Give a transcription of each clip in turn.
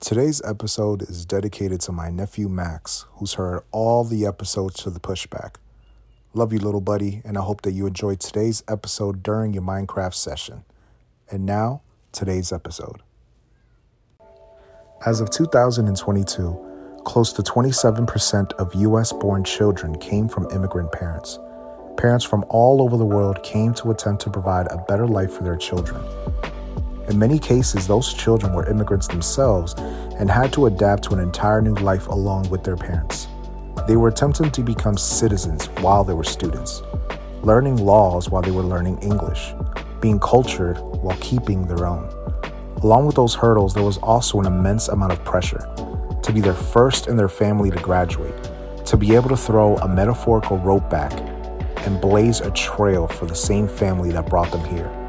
Today's episode is dedicated to my nephew Max, who's heard all the episodes to the pushback. Love you, little buddy, and I hope that you enjoyed today's episode during your Minecraft session. And now, today's episode. As of 2022, close to 27% of US born children came from immigrant parents. Parents from all over the world came to attempt to provide a better life for their children. In many cases, those children were immigrants themselves and had to adapt to an entire new life along with their parents. They were attempting to become citizens while they were students, learning laws while they were learning English, being cultured while keeping their own. Along with those hurdles, there was also an immense amount of pressure to be their first in their family to graduate, to be able to throw a metaphorical rope back and blaze a trail for the same family that brought them here.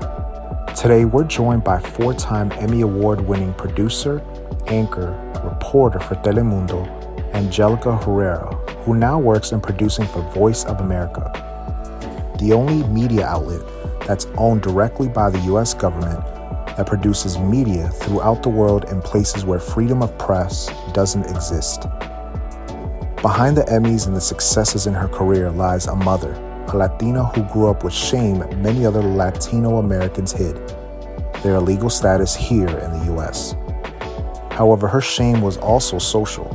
Today, we're joined by four time Emmy Award winning producer, anchor, reporter for Telemundo, Angelica Herrera, who now works in producing for Voice of America, the only media outlet that's owned directly by the US government that produces media throughout the world in places where freedom of press doesn't exist. Behind the Emmys and the successes in her career lies a mother a Latina who grew up with shame many other Latino Americans hid their illegal status here in the US. However, her shame was also social.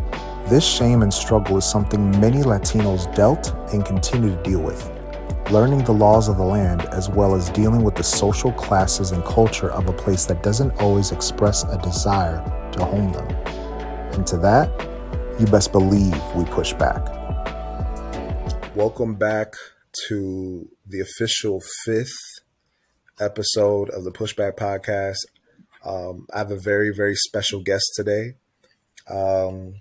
This shame and struggle is something many Latinos dealt and continue to deal with. Learning the laws of the land, as well as dealing with the social classes and culture of a place that doesn't always express a desire to home them. And to that, you best believe we push back. Welcome back to the official fifth episode of the Pushback Podcast. Um, I have a very, very special guest today. Um,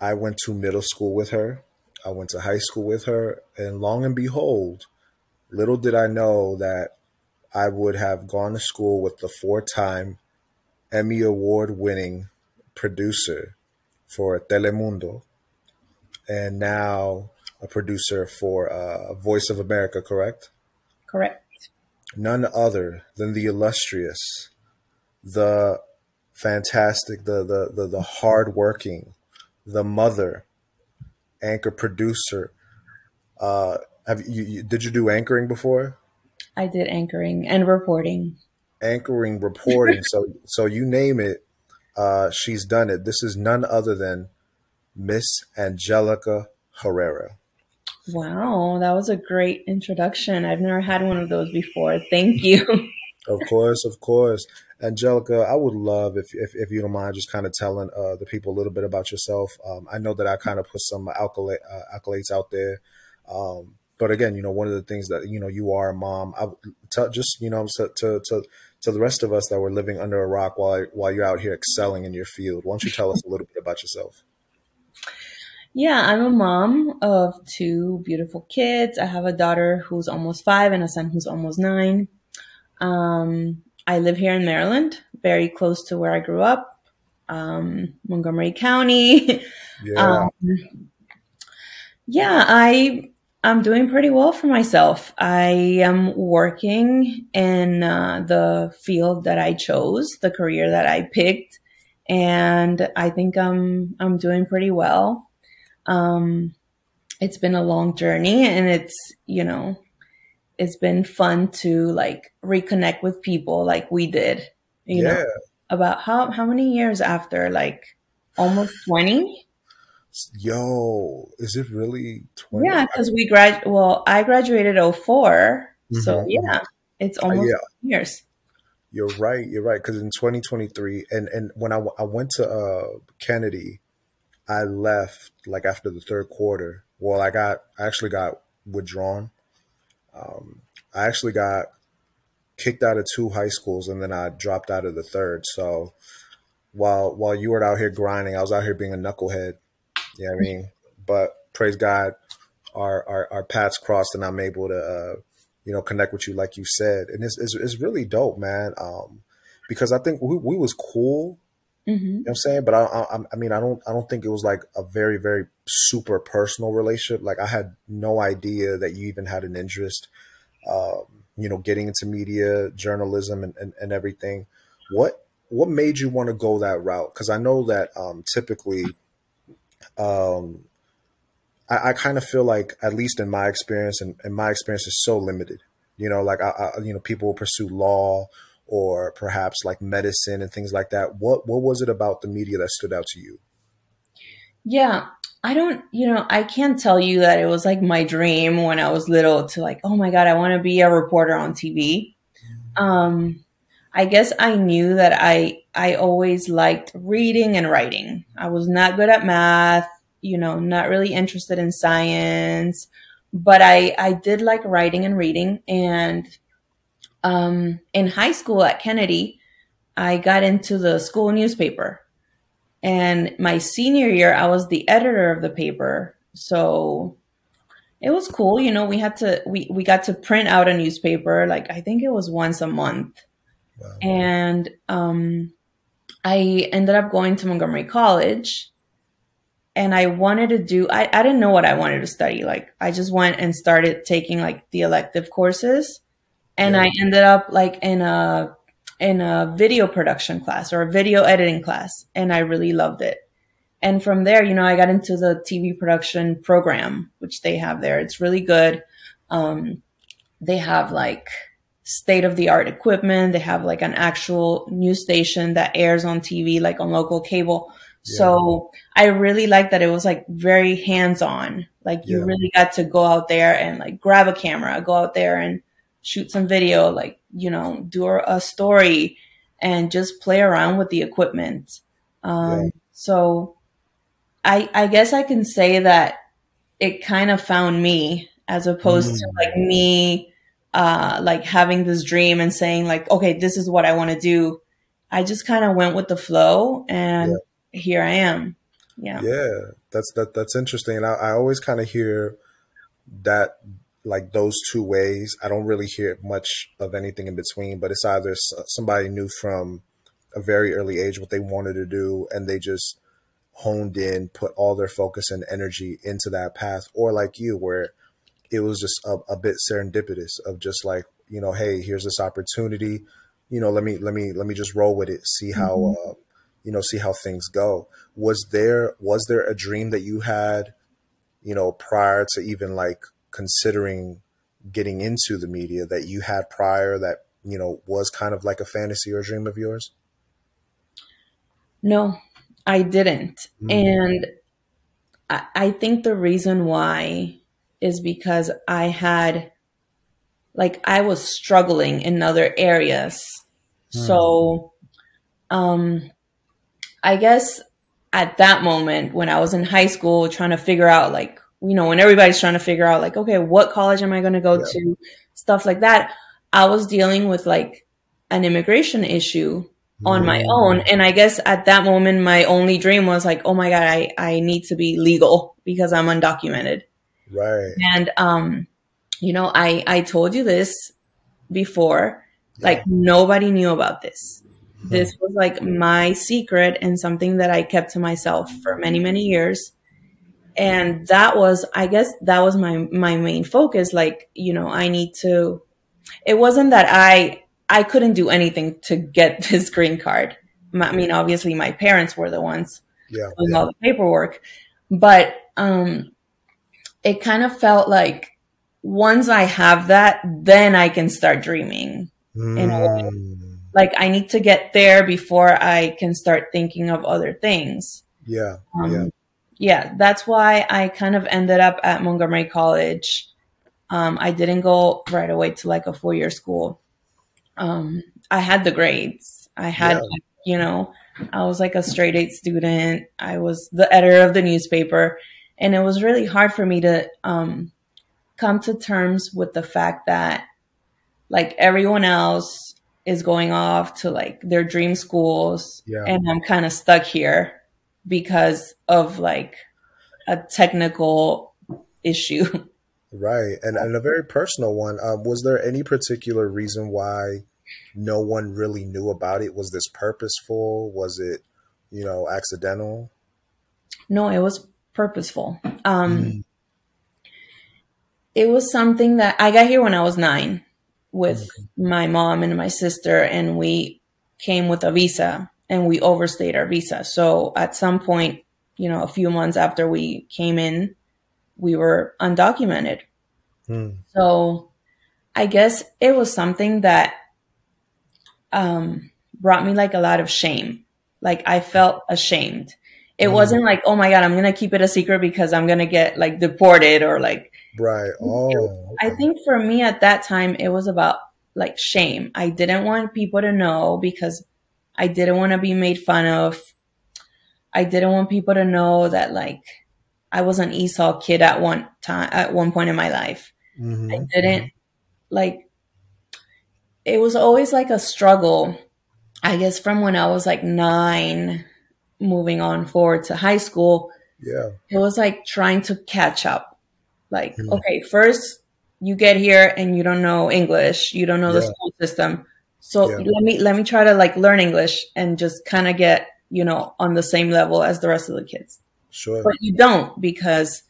I went to middle school with her, I went to high school with her, and long and behold, little did I know that I would have gone to school with the four time Emmy Award winning producer for Telemundo. And now a producer for uh, Voice of America, correct? Correct. None other than the illustrious, the fantastic, the the the, the hardworking, the mother, anchor producer. Uh, have you, you did you do anchoring before? I did anchoring and reporting. Anchoring, reporting. so so you name it, uh, she's done it. This is none other than Miss Angelica Herrera. Wow, that was a great introduction. I've never had one of those before. Thank you. of course, of course. Angelica, I would love if, if, if you don't mind just kind of telling uh, the people a little bit about yourself. Um, I know that I kind of put some accolade, uh, accolades out there. Um, but again, you know, one of the things that, you know, you are a mom, I tell just, you know, to, to, to, to the rest of us that were living under a rock while, while you're out here excelling in your field, why don't you tell us a little bit about yourself? Yeah, I'm a mom of two beautiful kids. I have a daughter who's almost five and a son who's almost nine. Um, I live here in Maryland, very close to where I grew up, um, Montgomery County. Yeah. Um, yeah, I I'm doing pretty well for myself. I am working in uh, the field that I chose, the career that I picked, and I think I'm I'm doing pretty well. Um, it's been a long journey and it's, you know, it's been fun to like reconnect with people like we did, you yeah. know, about how, how many years after like almost 20? Yo, is it really 20? Yeah, because we grad well, I graduated 4 mm-hmm. So yeah, it's uh, almost uh, yeah. years. You're right. You're right. Because in 2023, and and when I, I went to uh, Kennedy, I left like after the third quarter. Well, I got I actually got withdrawn. Um, I actually got kicked out of two high schools, and then I dropped out of the third. So while while you were out here grinding, I was out here being a knucklehead. You know I mean? But praise God, our our, our paths crossed, and I'm able to uh, you know connect with you like you said, and it's it's, it's really dope, man. Um, because I think we, we was cool Mm-hmm. You know what I'm saying? But I, I, I, mean, I don't, I don't think it was like a very, very super personal relationship. Like I had no idea that you even had an interest, um, you know, getting into media, journalism, and, and, and everything. What, what made you want to go that route? Because I know that um, typically, um, I, I kind of feel like, at least in my experience, and, and my experience is so limited. You know, like I, I, you know, people will pursue law or perhaps like medicine and things like that. What what was it about the media that stood out to you? Yeah, I don't, you know, I can't tell you that it was like my dream when I was little to like, oh my god, I want to be a reporter on TV. Um, I guess I knew that I I always liked reading and writing. I was not good at math, you know, not really interested in science, but I I did like writing and reading and um in high school at Kennedy, I got into the school newspaper. And my senior year, I was the editor of the paper. So it was cool. You know, we had to, we, we got to print out a newspaper. Like, I think it was once a month. Wow. And um, I ended up going to Montgomery College and I wanted to do, I, I didn't know what I wanted to study. Like, I just went and started taking like the elective courses. And yeah. I ended up like in a, in a video production class or a video editing class. And I really loved it. And from there, you know, I got into the TV production program, which they have there. It's really good. Um, they have like, state of the art equipment. They have like an actual news station that airs on TV, like on local cable. Yeah. So I really like that it was like very hands on. Like you yeah. really got to go out there and like grab a camera, go out there and shoot some video, like, you know, do a story and just play around with the equipment. Um, yeah. so I, I guess I can say that it kind of found me as opposed mm. to like me uh, like having this dream and saying like, okay, this is what I want to do. I just kind of went with the flow and yeah. here I am. Yeah. Yeah. That's, that, that's interesting. And I, I always kind of hear that like those two ways. I don't really hear much of anything in between, but it's either somebody knew from a very early age what they wanted to do and they just honed in, put all their focus and energy into that path, or like you, where it was just a, a bit serendipitous of just like you know hey here's this opportunity you know let me let me let me just roll with it see how mm-hmm. uh, you know see how things go was there was there a dream that you had you know prior to even like considering getting into the media that you had prior that you know was kind of like a fantasy or a dream of yours no i didn't mm-hmm. and I, I think the reason why is because I had, like, I was struggling in other areas. Mm. So, um, I guess at that moment when I was in high school trying to figure out, like, you know, when everybody's trying to figure out, like, okay, what college am I going to go yeah. to? Stuff like that. I was dealing with like an immigration issue on my hmm. own. And I guess at that moment, my only dream was like, oh my God, I, I need to be legal because I'm undocumented. Right. And um, you know, I I told you this before. Yeah. Like nobody knew about this. Hmm. This was like my secret and something that I kept to myself for many many years. And that was I guess that was my my main focus like, you know, I need to it wasn't that I I couldn't do anything to get this green card. I mean, obviously my parents were the ones yeah, doing yeah. all the paperwork, but um, it kind of felt like once I have that, then I can start dreaming. Mm. Like I need to get there before I can start thinking of other things. Yeah. Um, yeah. Yeah. That's why I kind of ended up at Montgomery College. Um, I didn't go right away to like a four year school. Um, I had the grades. I had, yeah. you know, I was like a straight eight student. I was the editor of the newspaper and it was really hard for me to um, come to terms with the fact that like everyone else is going off to like their dream schools yeah. and i'm kind of stuck here because of like a technical issue right and, and a very personal one um, was there any particular reason why no one really knew about it was this purposeful was it you know accidental no it was purposeful. Um, mm. It was something that I got here when I was nine with okay. my mom and my sister, and we came with a visa and we overstayed our visa. So at some point, you know, a few months after we came in, we were undocumented. Hmm. So I guess it was something that um, brought me like a lot of shame. Like I felt ashamed. It mm. wasn't like, oh my God, I'm going to keep it a secret because I'm going to get like deported or like. Right. Oh. I think for me at that time, it was about like shame. I didn't want people to know because I didn't want to be made fun of. I didn't want people to know that like I was an ESOL kid at one time, at one point in my life. Mm-hmm. I didn't mm-hmm. like, it was always like a struggle, I guess, from when I was like nine, moving on forward to high school. Yeah. It was like trying to catch up. Like, mm-hmm. okay, first you get here and you don't know English, you don't know yeah. the school system. So yeah. let me let me try to like learn English and just kind of get, you know, on the same level as the rest of the kids. Sure. But you don't because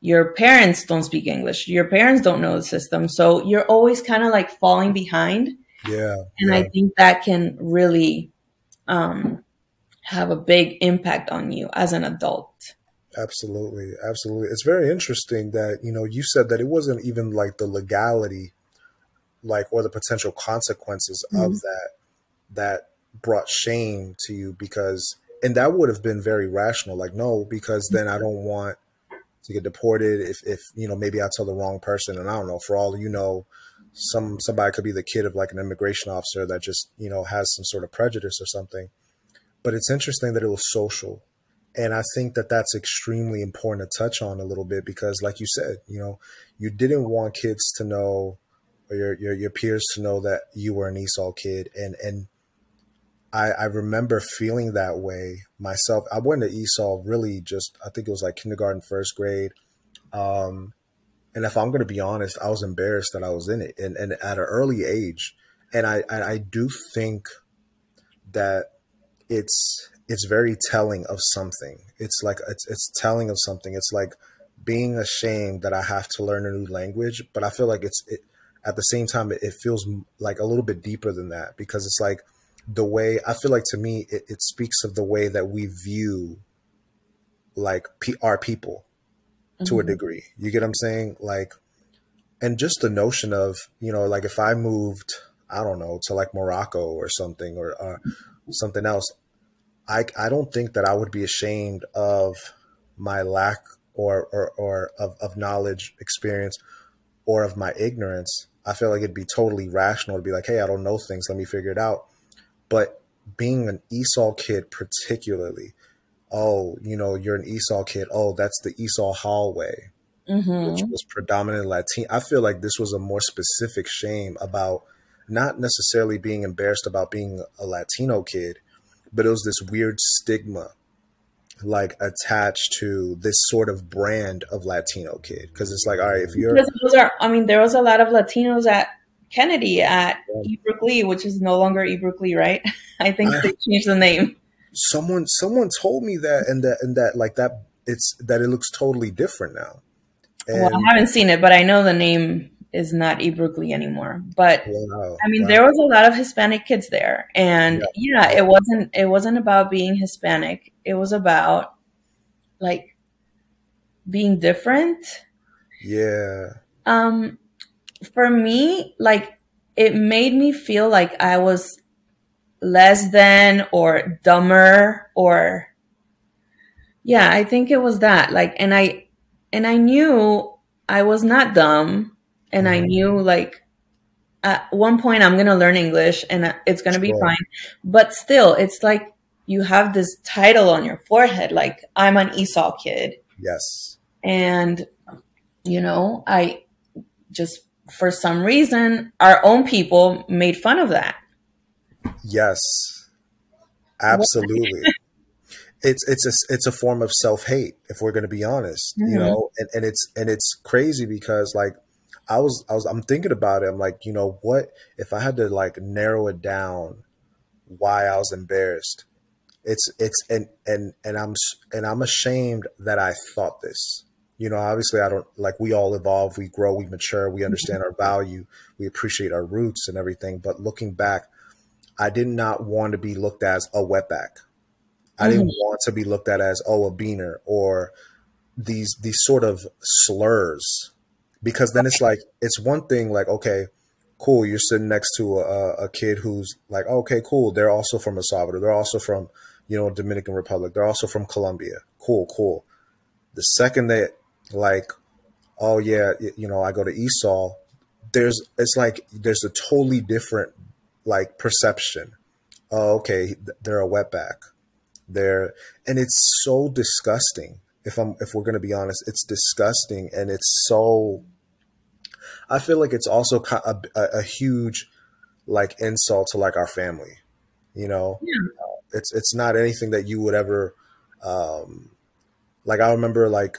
your parents don't speak English. Your parents don't know the system. So you're always kind of like falling behind. Yeah. And yeah. I think that can really um, have a big impact on you as an adult. Absolutely. Absolutely. It's very interesting that, you know, you said that it wasn't even like the legality, like, or the potential consequences mm-hmm. of that, that brought shame to you because and that would have been very rational. Like, no, because then I don't want to get deported. If, if you know, maybe I tell the wrong person, and I don't know. For all you know, some somebody could be the kid of like an immigration officer that just you know has some sort of prejudice or something. But it's interesting that it was social, and I think that that's extremely important to touch on a little bit because, like you said, you know, you didn't want kids to know or your your, your peers to know that you were an ESOL kid, and and I, I remember feeling that way myself. I went to ESOL really just, I think it was like kindergarten, first grade. Um, and if I'm going to be honest, I was embarrassed that I was in it and, and at an early age. And I, I, I do think that it's, it's very telling of something. It's like, it's, it's telling of something. It's like being ashamed that I have to learn a new language, but I feel like it's, it, at the same time, it, it feels like a little bit deeper than that because it's like, the way I feel like to me it, it speaks of the way that we view like P- our people mm-hmm. to a mm-hmm. degree. You get what I'm saying? Like, and just the notion of you know like if I moved I don't know to like Morocco or something or uh, something else, I I don't think that I would be ashamed of my lack or or, or of, of knowledge, experience, or of my ignorance. I feel like it'd be totally rational to be like, hey, I don't know things. Let me figure it out but being an ESOL kid, particularly, oh, you know, you're an ESOL kid. Oh, that's the ESOL hallway, mm-hmm. which was predominantly Latin. I feel like this was a more specific shame about not necessarily being embarrassed about being a Latino kid, but it was this weird stigma like attached to this sort of brand of Latino kid because it's like all right if you're because those are I mean there was a lot of Latinos at Kennedy at yeah. Ebrook Lee, which is no longer Ebrook Lee, right? I think I, they changed the name. Someone someone told me that and that and that like that it's that it looks totally different now. And, well, I haven't seen it, but I know the name is not Lee anymore. But wow, I mean, wow. there was a lot of Hispanic kids there, and yeah. yeah, it wasn't it wasn't about being Hispanic. It was about like being different. Yeah. Um, for me, like it made me feel like I was less than or dumber or yeah, I think it was that. Like and I and I knew I was not dumb and I mm-hmm. knew like at one point I'm going to learn English and it's going to be fine. But still, it's like you have this title on your forehead like I'm an ESOL kid. Yes. And you know, I just for some reason, our own people made fun of that. Yes, absolutely. it's it's a it's a form of self hate if we're going to be honest, mm-hmm. you know, and, and it's and it's crazy because like I was I was I'm thinking about it. I'm like, you know, what if I had to like narrow it down why I was embarrassed? It's it's and and and I'm and I'm ashamed that I thought this you know obviously i don't like we all evolve we grow we mature we understand our value we appreciate our roots and everything but looking back I did not want to be looked at as a wetback. I didn't Mhm. want to be looked at as oh a beaner or these these sort of slurs because then it's like it's one thing like okay cool you're sitting next to a, a kid who's like oh, okay cool they're also from El Salvador they're also from you know Dominican Republic they're also from Colombia. Cool cool. The second that like oh yeah you know I go to ESOL there's it's like there's a totally different like perception. Oh okay they're a wetback. They're and it's so disgusting if i'm if we're going to be honest it's disgusting and it's so i feel like it's also a, a, a huge like insult to like our family you know Yeah. it's it's not anything that you would ever um like i remember like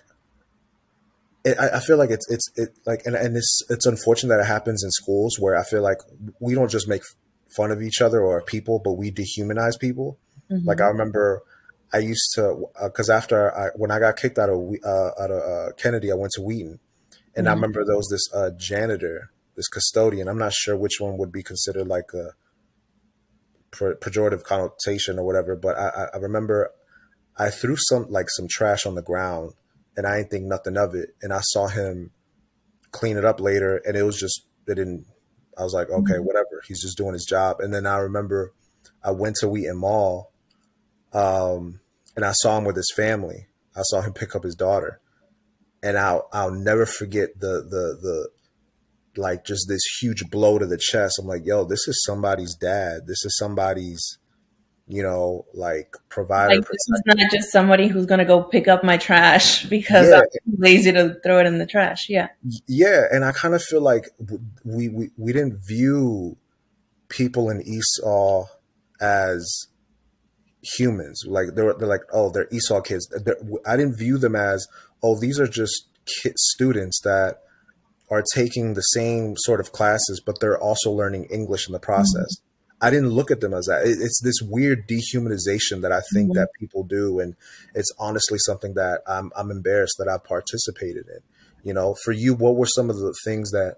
it, I, I feel like it's it's it like and, and it's it's unfortunate that it happens in schools where i feel like we don't just make fun of each other or people but we dehumanize people Mhm. like I remember, I used to because after I when I got kicked out of uh, out of uh, Kennedy, I went to Wheaton, and I Mhm. remember there was this uh, janitor, this custodian. I'm not sure which one would be considered like a per- pejorative connotation or whatever, but I, I- I remember I threw some like some trash on the ground, and I didn't think nothing of it, and I saw him clean it up later, and it was just it didn't. I was like, okay, Mhm. whatever. He's just doing his job. And then I remember I went to Wheaton Mall um, and I saw him with his family. I saw him pick up his daughter, and I'll I'll never forget the the the like just this huge blow to the chest. I'm like, yo, this is somebody's dad. This is somebody's, you know, like provider. Like this is not just somebody who's gonna go pick up my trash because Yeah. I'm lazy to throw it in the trash. Yeah. yeah, and I kind of feel like we we we didn't view people in ESOL as humans. Like they're they're like, oh, they're ESOL kids. They're, I didn't view them as, oh, these are just kid, students that are taking the same sort of classes, but they're also learning English in the process. I didn't look at them as that. It- It's this weird dehumanization that I think Mhm. that people do, and it's honestly something that I'm I'm embarrassed that I participated in. You know, for you, what were some of the things that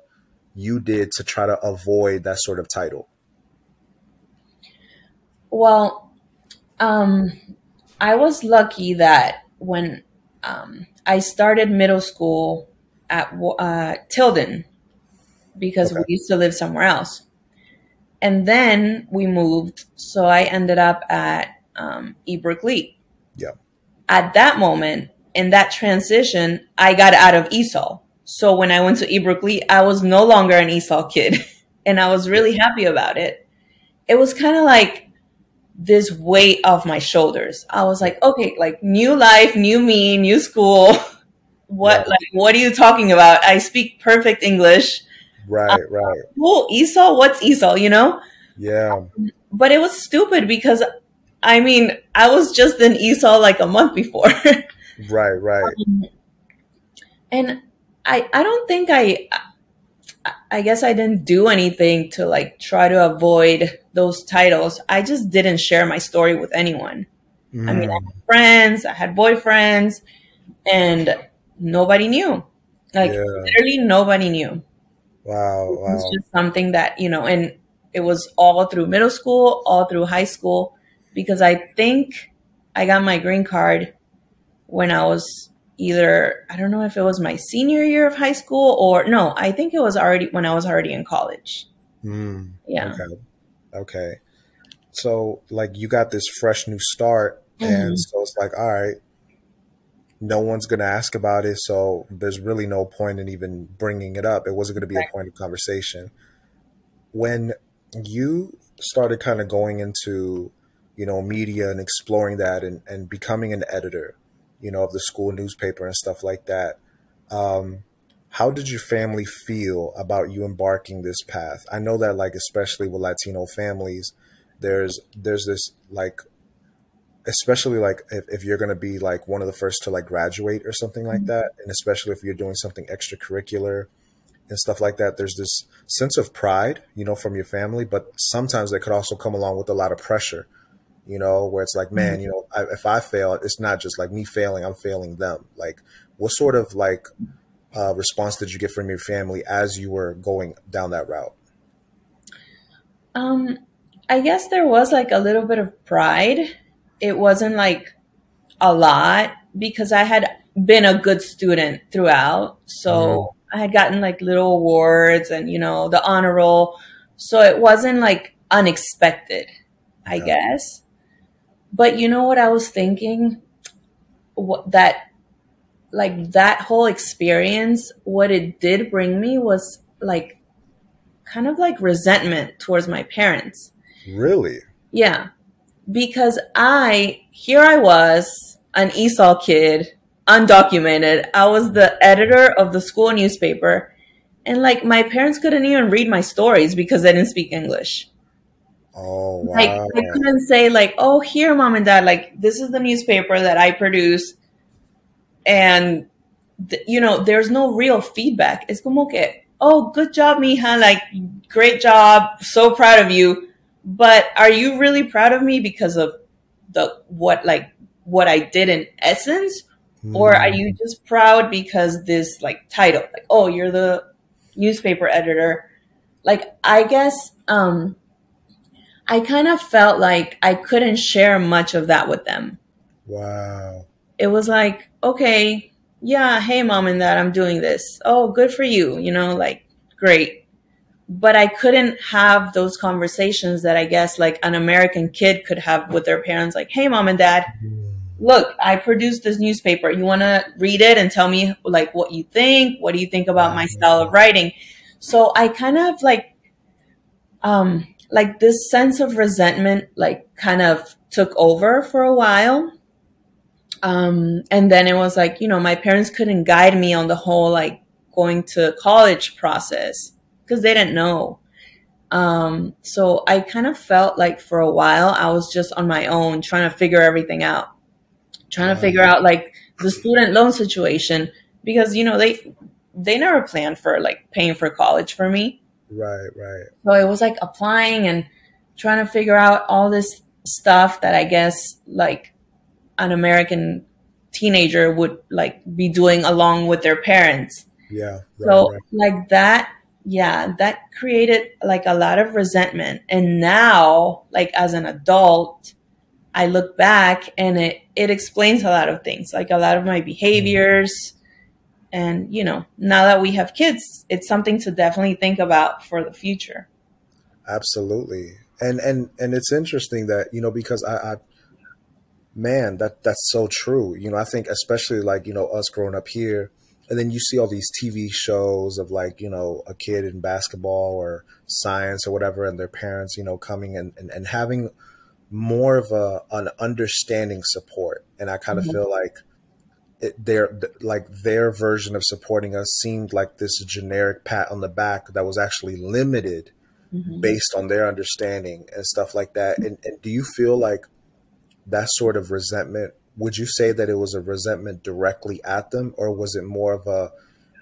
you did to try to avoid that sort of title? Well, um, I was lucky that when um, I started middle school at uh, Tilden, because Okay. we used to live somewhere else, and then we moved, so I ended up at um, Ebrook Lee. Yeah. At that moment, in that transition, I got out of ESOL. So when I went to Ebrook Lee, I was no longer an ESOL kid, and I was really happy about it. It was kind of like this weight off my shoulders. I was like, okay, like new life, new me, new school. What like what are you talking about? I speak perfect English. Right, um, right, Cool, ESOL, what's ESOL, you know? yeah, But it was stupid because I mean, I was just in ESOL like a month before. right, right. Um, and I I don't think I I- guess I didn't do anything to like try to avoid those titles. I just didn't share my story with anyone. I mean, I Mm, had friends, I had boyfriends, and nobody knew. Like yeah. literally nobody knew. Wow, wow. just something that, you know, and it was all through middle school, all through high school, because I think I got my green card when I was either, I don't know if it was my senior year of high school or no, I think it was already when I was already in college. Mm, Yeah. okay, okay. So, like, you got this fresh new start, and Mhm. so it's like, all right, no one's going to ask about it, so there's really no point in even bringing it up. It wasn't going to be Right. a point of conversation. When you started kind of going into, you know, media and exploring that and, and becoming an editor, you know, of the school newspaper and stuff like that, um, how did your family feel about you embarking this path? I know that, like, especially with Latino families, there's there's this like especially like if, if you're going to be like one of the first to like graduate or something like that and especially if you're doing something extracurricular and stuff like that there's this sense of pride you know from your family but sometimes they could also come along with a lot of pressure you know where it's like man you know I, if i fail it's not just like me failing i'm failing them like what sort of like uh, response did you get from your family as you were going down that route Um, I guess there was like a little bit of pride. It wasn't like a lot because I had been a good student throughout. So mm-hmm. I had gotten like little awards and, you know, the honor roll. So it wasn't like unexpected, I yeah. guess. But you know what I was thinking? What, that, like that whole experience, what it did bring me was like kind of like resentment towards my parents. Really? Yeah. Because I, here I was, an ESOL kid, undocumented. I was the editor of the school newspaper. And like my parents couldn't even read my stories because they didn't speak English. Oh, wow. Like I couldn't say like, "Oh, here, mom and dad, like this is the newspaper that I produce," and th- you know, there's no real feedback. It's como que, "Oh, good job, mija! Like, great job! So proud of you." But are you really proud of me because of the what like what I did in essence, mm. or are you just proud because this like title, like, "Oh, you're the newspaper editor"? Like, I guess. um I kind of felt like I couldn't share much of that with them. Wow. It was like, okay, yeah, hey, mom and dad, I'm doing this. Oh, good for you. You know, like, great. But I couldn't have those conversations that I guess like an American kid could have with their parents, like, hey, mom and dad, look, I produced this newspaper. You want to read it and tell me like what you think? What do you think about my style of writing? So I kind of like, um, like this sense of resentment like kind of took over for a while. Um and then it was like you know my parents couldn't guide me on the whole like going to college process because they didn't know. Um so i kind of felt like for a while i was just on my own trying to figure everything out. Trying to figure out like the student loan situation because you know they they never planned for like paying for college for me Right, right. So it was like applying and trying to figure out all this stuff that I guess like an American teenager would like be doing along with their parents. Yeah. Right, so right. like that, yeah, that created like a lot of resentment. And now, like as an adult, I look back and it it explains a lot of things, like a lot of my behaviors, and you know now that we have kids it's something to definitely think about for the future. Absolutely. And and and it's interesting that you know because i, I man that that's so true. You know i think especially like you know us growing up here and then you see all these tv shows of like you know a kid in basketball or science or whatever and their parents you know coming and and, and having more of a an understanding support. And i kind of mm-hmm. feel like it, their like their version of supporting us seemed like this generic pat on the back that was actually limited mm-hmm. based on their understanding and stuff like that. And, and do you feel like that sort of resentment? Would you say that it was a resentment directly at them, or was it more of a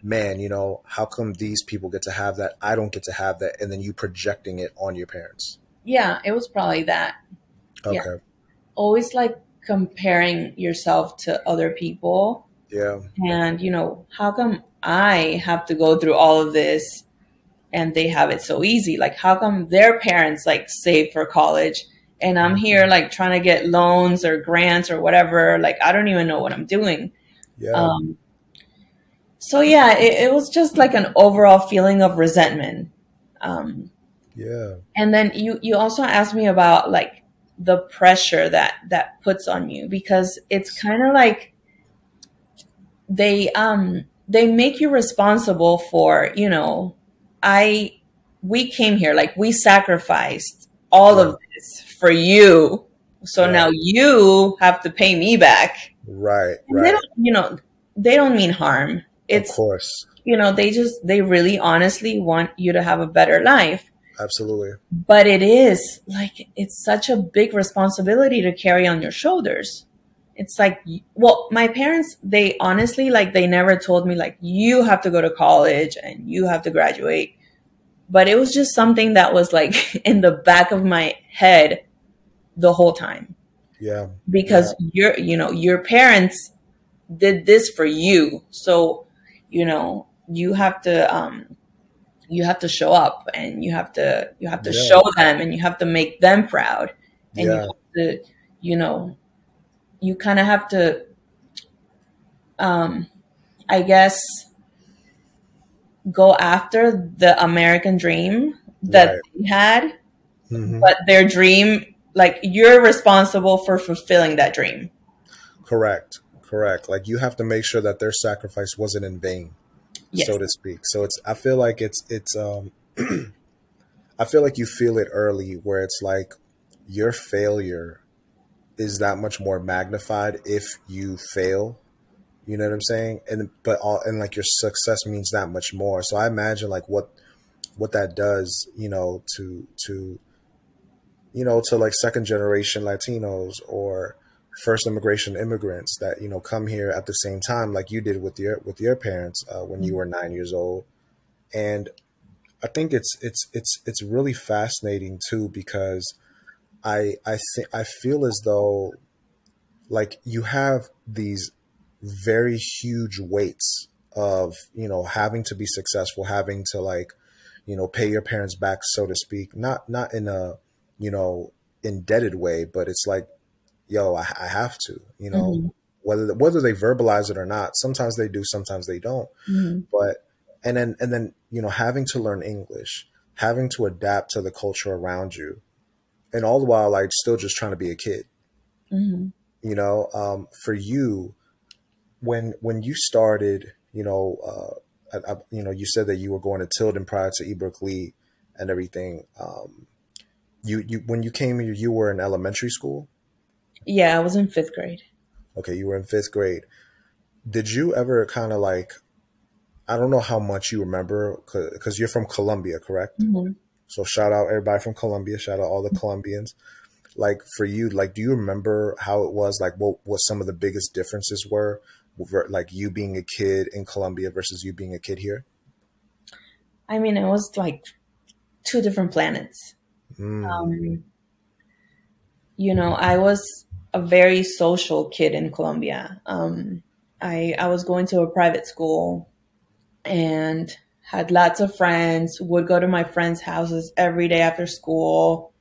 man, you know, how come these people get to have that? I don't get to have that. And then you projecting it on your parents. Yeah, it was probably that. Okay. Yeah. Always like comparing yourself to other people. Yeah. And, you know, how come I have to go through all of this and they have it so easy? Like, how come their parents like save for college and I'm here mm-hmm. like trying to get loans or grants or whatever? Like, I don't even know what I'm doing. Yeah. Um, so yeah, it, it was just like an overall feeling of resentment. Um, yeah. And then you you also asked me about like the pressure that that puts on you because it's kind of like they um they make you responsible for you know i we came here like we sacrificed all of this for you. So right. now you have to pay me back. Right and right. they don't you know they don't mean harm. It's of course. you know they just they really honestly want you to have a better life Absolutely. But it is like, it's such a big responsibility to carry on your shoulders. It's like, well, my parents, they honestly, like, they never told me, like, you have to go to college and you have to graduate. But it was just something that was like in the back of my head the whole time. Yeah. Because yeah. your, you know, your parents did this for you. So, you know, you have to, um, you have to show up and you have to you have to Yeah. show them and you have to make them proud and you have to you know you kind of have to um i guess go after the american dream that Right. they had Mhm. but their dream like you're responsible for fulfilling that dream Correct. Correct. Like you have to make sure that their sacrifice wasn't in vain, yes so to speak. So it's I feel like it's it's um I feel like you feel it early where it's like your failure is that much more magnified if you fail. You know what I'm saying? And but all and like your success means that much more. So I imagine like what what that does, you know, to to you know, to like second generation Latinos or first immigration immigrants that you know come here at the same time, like you did with your with your parents uh, when you were nine years old, and I think it's it's it's it's really fascinating too because I I think I feel as though like you have these very huge weights of you know having to be successful, having to like you know pay your parents back, so to speak, not not in a you know indebted way, but it's like yo, I, I have to, you know, Mhm. whether whether they verbalize it or not. Sometimes they do, sometimes they don't. Mhm. But and then and then you know having to learn English, having to adapt to the culture around you, and all the while like still just trying to be a kid. Mhm. You know, um, for you, when when you started, you know, uh, I, I, you know, you said that you were going to Tilden prior to Ebrook Lee and everything. Um, you you when you came here, you were in elementary school. Yeah i was in fifth grade Okay, you were in fifth grade. Did you ever kind of like, I don't know how much you remember because you're from Colombia, correct? Mhm. So shout out everybody from Colombia. Shout out all the Colombians. Like for you, like, do you remember how it was? Like, what what some of the biggest differences were? Like you being a kid in Colombia versus you being a kid here. i mean it was like two different planets Mm, um, you know, I was a very social kid in Colombia. Um, I I was going to a private school and had lots of friends. Would go to my friends' houses every day after school.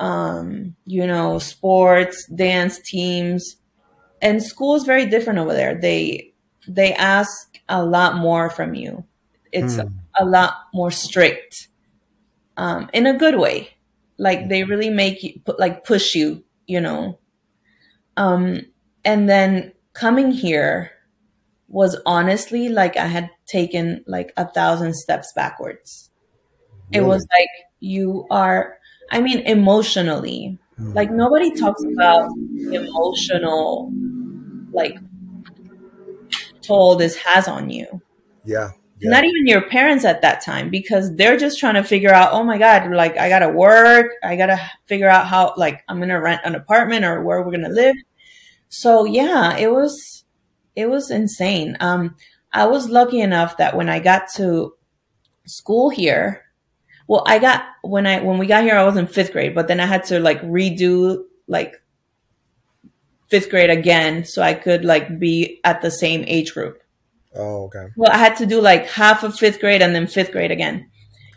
Um, you know, sports, dance teams, and school is very different over there. They they ask a lot more from you. It's Hmm. a lot more strict, um, in a good way. Like they really make you like push you, you know. Um, and then coming here was honestly like I had taken like a thousand steps backwards. It was like you are. I mean, emotionally, Mm. like nobody talks about emotional like toll this has on you yeah, yeah, not even your parents at that time because they're just trying to figure out oh my god like i gotta work. I gotta figure out how like i'm gonna rent an apartment or where we're gonna live. So yeah it was it was insane. Um i was lucky enough that when i got to school here well i got when i when we got here i was in fifth grade but then i had to like redo like fifth grade again so i could like be at the same age group Oh, okay. well, I had to do like half of fifth grade and then fifth grade again.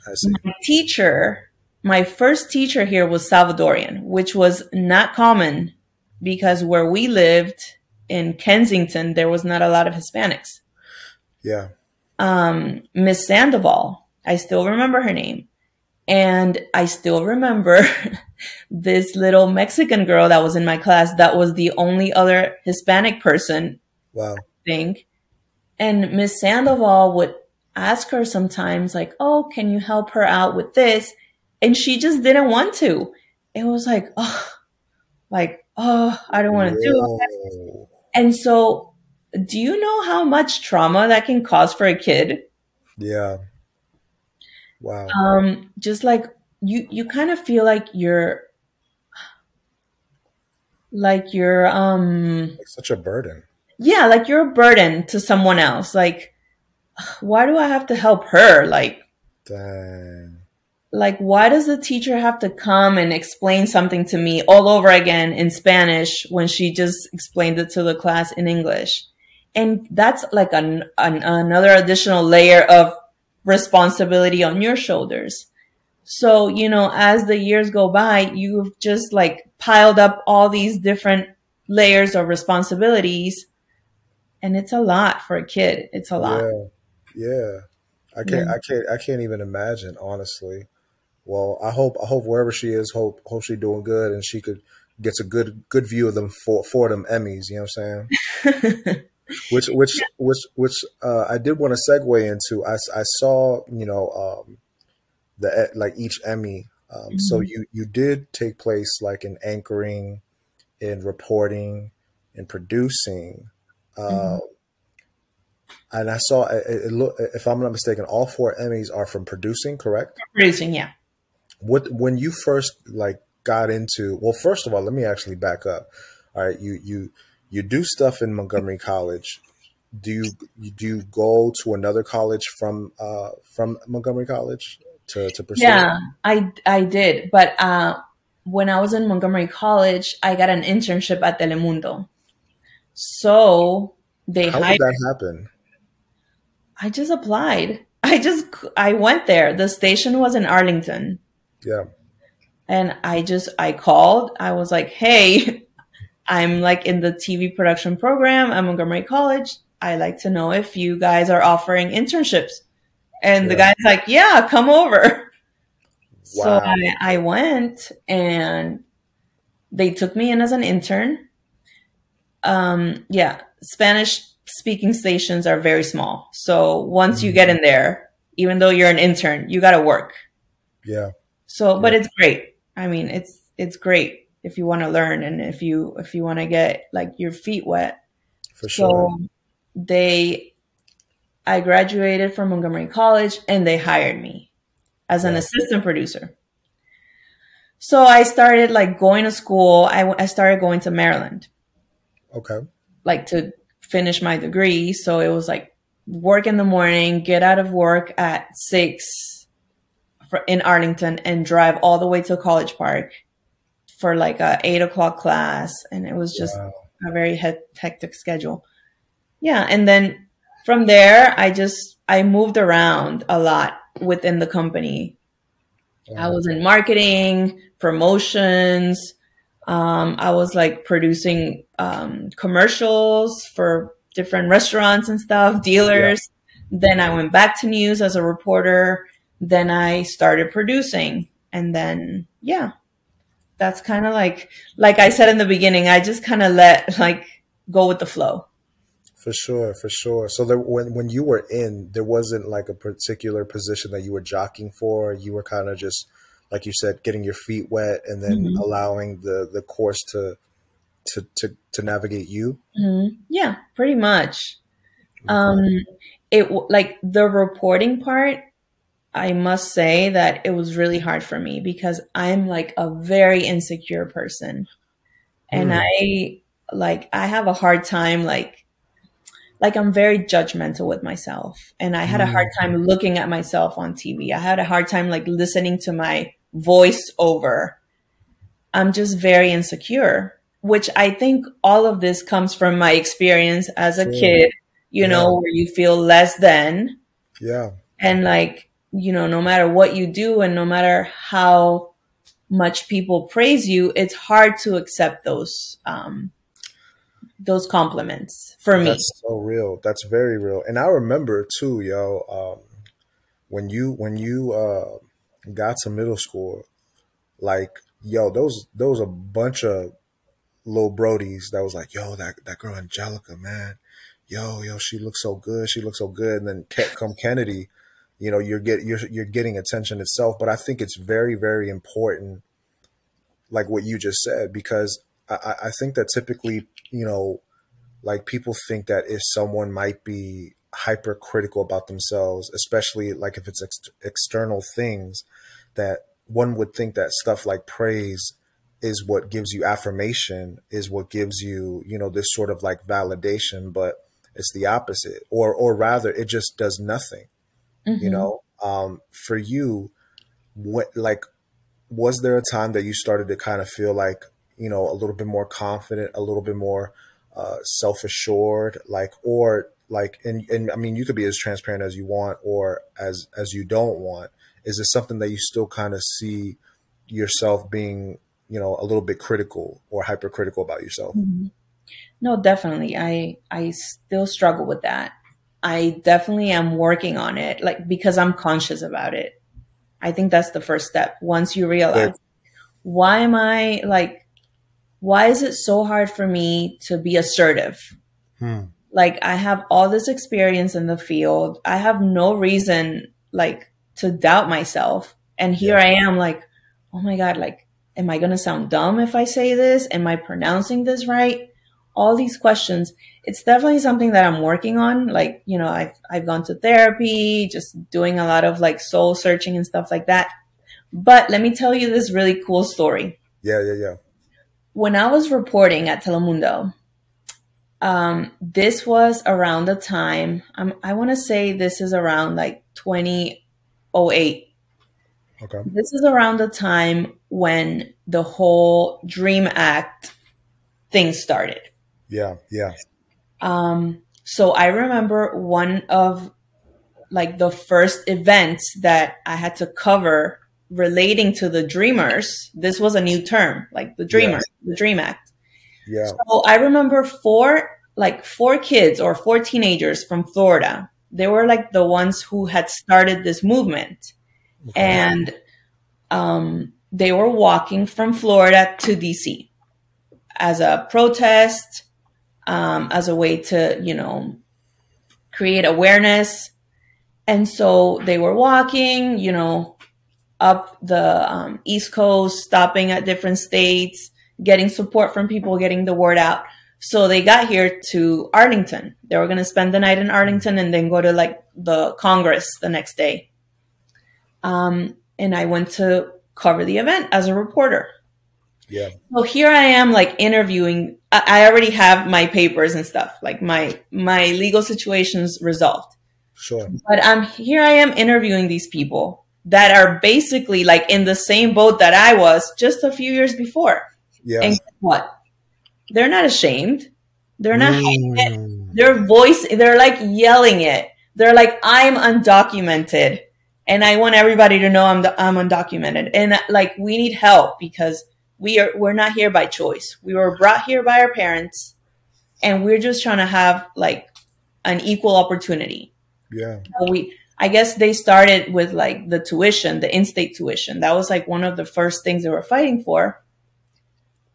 I see. My teacher, my first teacher here was Salvadorian, which was not common because where we lived in Kensington, there was not a lot of Hispanics. Yeah. Um, Miss Sandoval, I still remember her name. And I still remember this little Mexican girl that was in my class that was the only other Hispanic person Wow. think. And Miss Sandoval would ask her sometimes, like, oh, can you help her out with this? And she just didn't want to. It was like, oh, like, oh, I don't want to do it. And so, do you know how much trauma that can cause for a kid? Yeah. Wow. Um, just like you, you kind of feel like you're, like you're, um, It's such a burden. Yeah, like you're a burden to someone else. Like, why do I have to help her? Like, Dang. like why does the teacher have to come and explain something to me all over again in Spanish when she just explained it to the class in English? And that's like an, an another additional layer of responsibility on your shoulders. So, you know, as the years go by, you've just like piled up all these different layers of responsibilities. And it's a lot for a kid. It's a lot. Yeah. Yeah. I can't yeah. I can't I can't even imagine, honestly. Well, I hope I hope wherever she is, hope hope she's doing good and she could gets a good good view of them for for them Emmys, you know what I'm saying? which which which which uh, I did want to segue into. I, I saw you know um, the like each Emmy. Um, mm-hmm. So you you did take place like in anchoring, in reporting, in producing. Mm-hmm. Um, and I saw it, it look, if I'm not mistaken, all four Emmys are from producing, correct? Producing, yeah. What when you first like got into? Well, first of all, let me actually back up. All right, you you you do stuff in Montgomery College. Do you do you go to another college from uh, from Montgomery College to to pursue? Yeah, I I did, but uh, when I was in Montgomery College, I got an internship at Telemundo. So they how hired, did that happen? I just applied. I just I went there. The station was in Arlington. Yeah. And I just I called. I was like, "Hey, I'm like in the TV production program at Montgomery College. I like to know if you guys are offering internships. And yeah. the guy's like, yeah, come over. Wow. So I, I went and they took me in as an intern. Um, yeah, Spanish speaking stations are very small. So once mm-hmm. you get in there, even though you're an intern, you got to work. Yeah. So, yeah. but it's great. I mean, it's, it's great if you want to learn and if you if you want to get like your feet wet. For sure. So they I graduated from Montgomery College and they hired me as an yeah. assistant producer. So I started like going to school. I, I started going to Maryland. Okay. Like to finish my degree. So it was like work in the morning, get out of work at six in Arlington and drive all the way to College Park for like a eight o'clock class, and it was just wow. a very hectic schedule. Yeah, and then from there, I just I moved around a lot within the company. Wow. I was in marketing, promotions. Um, I was like producing um, commercials for different restaurants and stuff, dealers. Yeah. Then I went back to news as a reporter. Then I started producing, and then yeah, that's kind of like like I said in the beginning, I just kind of let like go with the flow. For sure, for sure. So there, when when you were in, there wasn't like a particular position that you were jockeying for. You were kind of just, like you said, getting your feet wet and then mm-hmm. allowing the the course to to to to navigate you. Mm-hmm. Yeah, pretty much. Okay. Um, it like the reporting part I must say that it was really hard for me because I'm like a very insecure person. And mm. I like I have a hard time like like I'm very judgmental with myself and I had mm. a hard time hmm. looking at myself on TV. I had a hard time like listening to my voice over. I'm just very insecure, which I think all of this comes from my experience as a kid, you yeah. know, where you feel less than. Yeah. And like you know, no matter what you do and no matter how much people praise you, it's hard to accept those um, those compliments for me. That's so real. That's very real. And I remember too, yo, um, when you when you uh, got to middle school, like yo, those those a bunch of little brodies that was like, yo, that that girl Angelica, man, yo, yo, she looks so good, she looks so good. And then come Kennedy, you know you're get you're you're getting attention itself. But i think it's very very important like what you just said because i i think that typically you know like people think that if someone might be hypercritical about themselves especially like if it's ex- external things that one would think that stuff like praise is what gives you affirmation is what gives you you know this sort of like validation but it's the opposite. Or or rather it just does nothing Mm-hmm. You know, um, for you, what like was there a time that you started to kind of feel like you know a little bit more confident, a little bit more uh, self assured, like, or like and, and i mean you could be as transparent as you want or as as you don't want. Is it something that you still kind of see yourself being you know a little bit critical or hypercritical about yourself? Mm-hmm. no definitely. I i still struggle with that. I definitely am working on it like because i'm conscious about it. I think that's the first step. Once you realize yeah. why am i like why is it so hard for me to be assertive? Hmm like I have all this experience in the field. I have no reason like to doubt myself. And here yeah. I am like, oh my God, like, am I going to sound dumb if I say this? Am I pronouncing this right? All these questions. It's definitely something that I'm working on. Like, you know, I've, I've gone to therapy, just doing a lot of like soul searching and stuff like that. But let me tell you this really cool story. Yeah, yeah, yeah. When I was reporting at Telemundo, um, this was around the time, um, I want to say this is around like 2008. Okay. This is around the time when the whole Dream Act thing started. Yeah, yeah. Um, so I remember one of like the first events that I had to cover relating to the Dreamers. This was a new term, like the Dreamers, yeah. the Dream Act. Yeah. So I remember four, like four kids or four teenagers from Florida. They were like the ones who had started this movement. Okay. And, um, they were walking from Florida to DC as a protest, um, as a way to, you know, create awareness. And so they were walking, you know, up the um, East Coast, stopping at different states, getting support from people, getting the word out. So they got here to Arlington. They were going to spend the night in Arlington and then go to like the Congress the next day. Um, and I went to cover the event as a reporter. Yeah. So here I am like interviewing. I already have my papers and stuff, like my my legal situations resolved. Sure. But I'm here I am interviewing these people that are basically like in the same boat that I was just a few years before. Yeah. And what? They're not ashamed. They're not mm. it. They're voice. They're like yelling it. They're like, I'm undocumented, and I want everybody to know I'm I'm undocumented, and like we need help because we are we're not here by choice. We were brought here by our parents, and we're just trying to have like an equal opportunity. Yeah. So we I guess they started with like the tuition, the in-state tuition. That was like one of the first things they were fighting for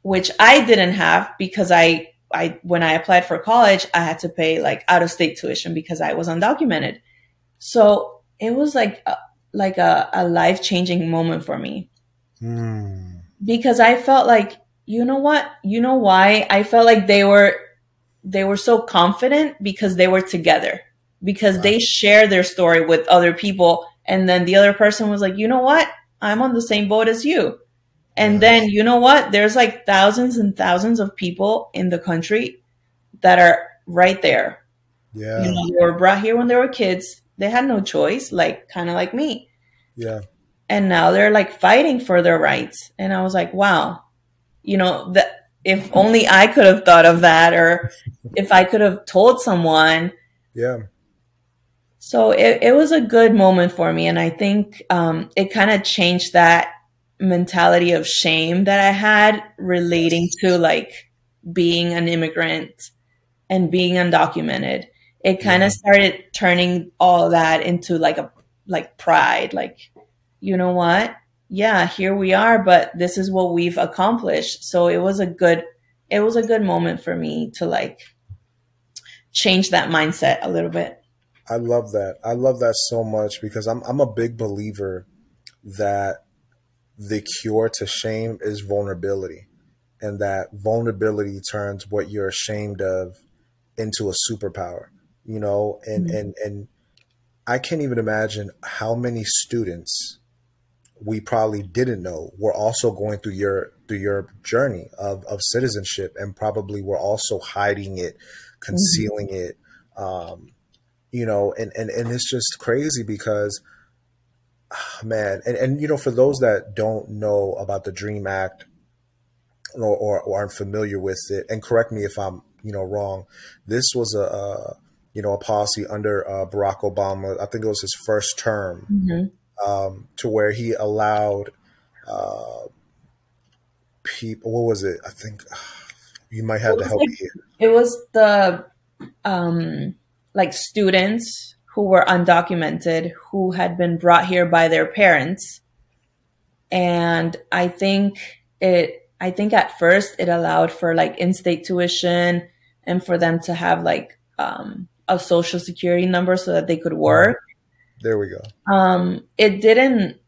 which I didn't have because I, I, when I applied for college, I had to pay like out of state tuition because I was undocumented. So it was like, a, like a, a life changing moment for me mm. because I felt like, you know what? You know why? I felt like they were, they were so confident because they were together because wow. they shared their story with other people. And then the other person was like, you know what? I'm on the same boat as you. And then you know what? There's like thousands and thousands of people in the country that are right there. Yeah. You know, they were brought here when they were kids. They had no choice, like kind of like me. Yeah. And now they're like fighting for their rights. And I was like, wow, you know, that if only I could have thought of that or if I could have told someone. Yeah. So it, it was a good moment for me. And I think um, it kind of changed that mentality of shame that I had relating to like being an immigrant and being undocumented. It kind of yeah. started turning all that into like a like pride, like you know what? Yeah, here we are, but this is what we've accomplished. So it was a good it was a good moment for me to like change that mindset a little bit. I love that. I love that so much because I'm I'm a big believer that the cure to shame is vulnerability and that vulnerability turns what you're ashamed of into a superpower you know and mm-hmm. and and i can't even imagine how many students we probably didn't know were also going through your through your journey of of citizenship and probably were also hiding it concealing mm-hmm. it um you know and and and it's just crazy because man, and, and you know, for those that don't know about the Dream Act or, or, or aren't familiar with it, and correct me if I'm you know wrong, this was a, a you know, a policy under uh, Barack Obama. I think it was his first term, mm-hmm. um, to where he allowed uh, people. What was it? I think you might have to help like, me here. It was the um, like students who were undocumented who had been brought here by their parents, and I think it. I think at first it allowed for like in-state tuition and for them to have like um, a social security number so that they could work. There we go. Um, it didn't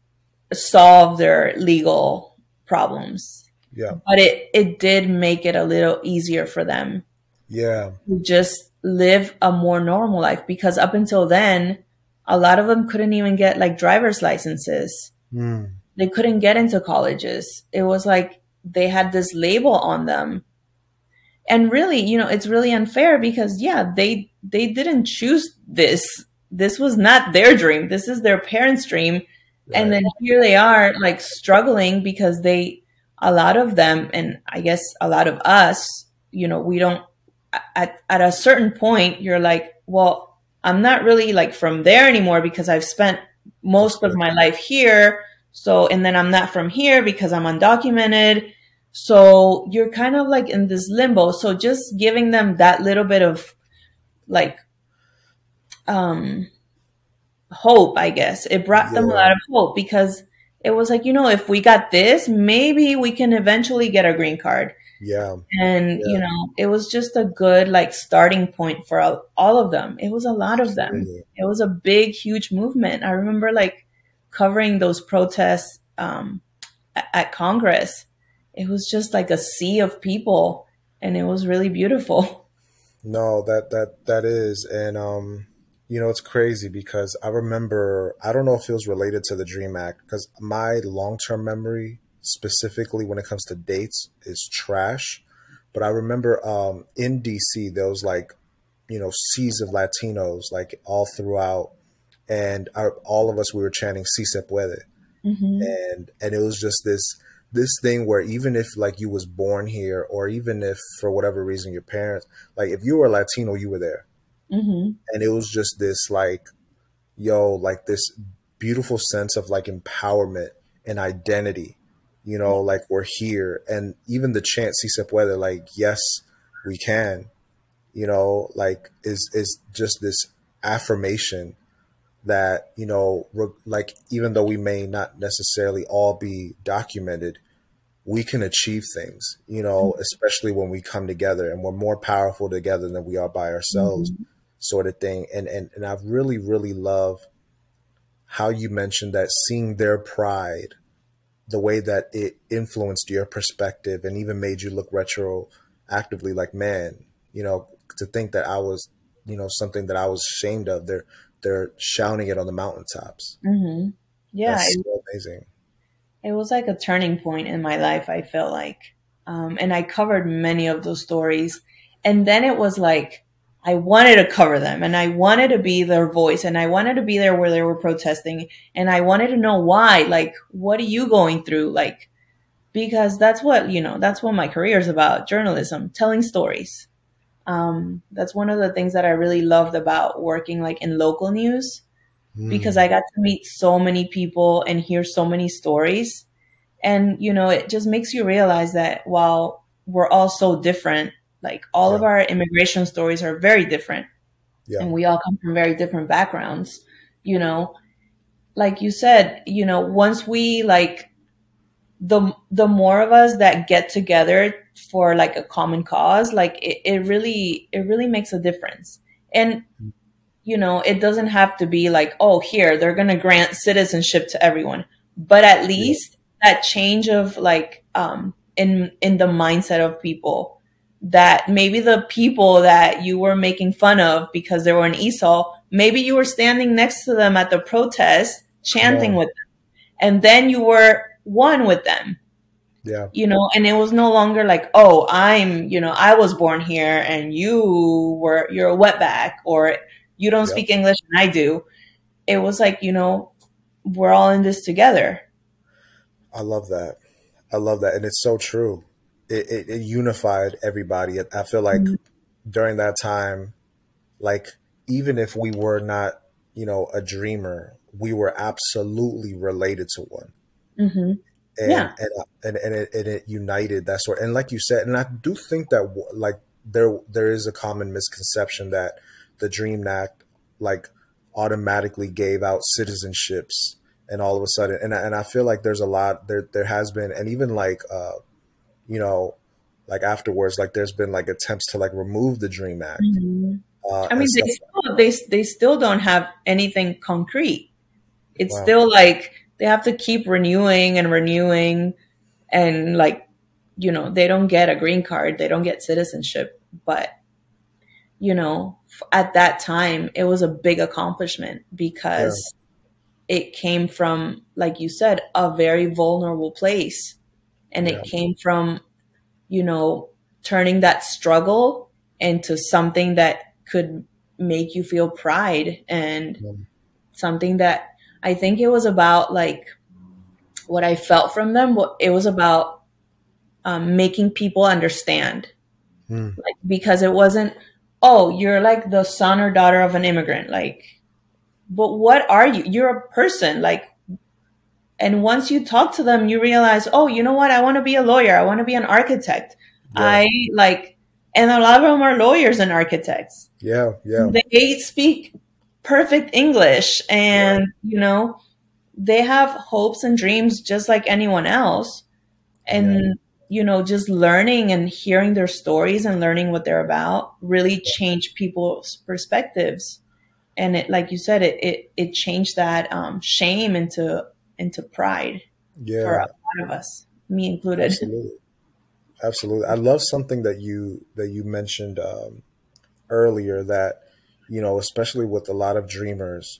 solve their legal problems. Yeah. But it, it did make it a little easier for them. Yeah. Just live a more normal life because up until then, a lot of them couldn't even get like driver's licenses. Mm. They couldn't get into colleges. It was like they had this label on them and really you know it's really unfair because yeah they they didn't choose this this was not their dream this is their parents dream right. and then here they are like struggling because they a lot of them and i guess a lot of us you know we don't at, at a certain point you're like well i'm not really like from there anymore because i've spent most of my life here so and then i'm not from here because i'm undocumented so you're kind of like in this limbo. So just giving them that little bit of like um hope, I guess. It brought yeah. them a lot of hope because it was like, you know, if we got this, maybe we can eventually get a green card. Yeah. And, yeah. you know, it was just a good like starting point for all, all of them. It was a lot of them. Absolutely. It was a big, huge movement. I remember like covering those protests um, at, at Congress it was just like a sea of people and it was really beautiful. No, that that that is and um you know it's crazy because I remember I don't know if it was related to the Dream Act because my long-term memory specifically when it comes to dates is trash, but I remember um in DC there was like you know seas of Latinos like all throughout and our, all of us we were chanting si se puede. Mm-hmm. And and it was just this this thing where even if like you was born here or even if for whatever reason your parents like if you were latino you were there mm-hmm. and it was just this like yo like this beautiful sense of like empowerment and identity you know like we're here and even the chant si se puede like yes we can you know like is is just this affirmation that you know like even though we may not necessarily all be documented we can achieve things you know mm-hmm. especially when we come together and we're more powerful together than we are by ourselves mm-hmm. sort of thing and and and I've really really love how you mentioned that seeing their pride the way that it influenced your perspective and even made you look retroactively like man you know to think that I was you know something that I was ashamed of they're they're shouting it on the mountaintops. Mm-hmm. Yeah, That's it, so amazing. It was like a turning point in my life. I felt like, um, and I covered many of those stories, and then it was like I wanted to cover them, and I wanted to be their voice, and I wanted to be there where they were protesting, and I wanted to know why. Like, what are you going through? Like, because that's what you know. That's what my career is about: journalism, telling stories um, that's one of the things that I really loved about working like in local news mm. because I got to meet so many people and hear so many stories. And, you know, it just makes you realize that while we're all so different, like all yeah. of our immigration stories are very different. Yeah. And we all come from very different backgrounds, you know. Like you said, you know, once we like the the more of us that get together for like a common cause like it, it really it really makes a difference and you know it doesn't have to be like oh here they're gonna grant citizenship to everyone but at least yeah. that change of like um in in the mindset of people that maybe the people that you were making fun of because they were an ESOL, maybe you were standing next to them at the protest chanting yeah. with them. And then you were one with them. Yeah. You know, and it was no longer like, oh, I'm, you know, I was born here and you were, you're a wetback or you don't speak English and I do. It was like, you know, we're all in this together. I love that. I love that. And it's so true. It, it, it unified everybody. I feel like mm-hmm. during that time, like even if we were not, you know, a dreamer, we were absolutely related to one. Mm-hmm. And, Yeah. and and and it, and it united that sort. And like you said, and I do think that like there there is a common misconception that the Dream Act like automatically gave out citizenships and all of a sudden and I, and I feel like there's a lot there there has been and even like uh you know like afterwards like there's been like attempts to like remove the Dream Act. Mhm. Uh, I mean, they still, they they still don't have anything concrete. It's Wow. still like they have to keep renewing and renewing, and like you know, they don't get a green card, they don't get citizenship. But you know, at that time, it was a big accomplishment because it came from, like you said, a very vulnerable place, and Yeah. it came from, you know, turning that struggle into something that could make you feel pride and Yeah. something that I think it was about like what I felt from them. It was about um, making people understand, Hmm. like because it wasn't, oh, you're like the son or daughter of an immigrant, like, but what are you? You're a person, like. And once you talk to them, you realize, oh, you know what? I want to be a lawyer. I want to be an architect. Yeah. I like, and a lot of them are lawyers and architects. yeah, yeah. They speak perfect English and, you know, they have hopes and dreams just like anyone else. And, Yeah. you know, just learning and hearing their stories and learning what they're about really changed people's perspectives. And it, like you said, it, it, it changed that um, shame into, into pride Yeah. for a lot of us, me included. Absolutely. Absolutely. I love something that you that you mentioned um, earlier that you know, especially with a lot of dreamers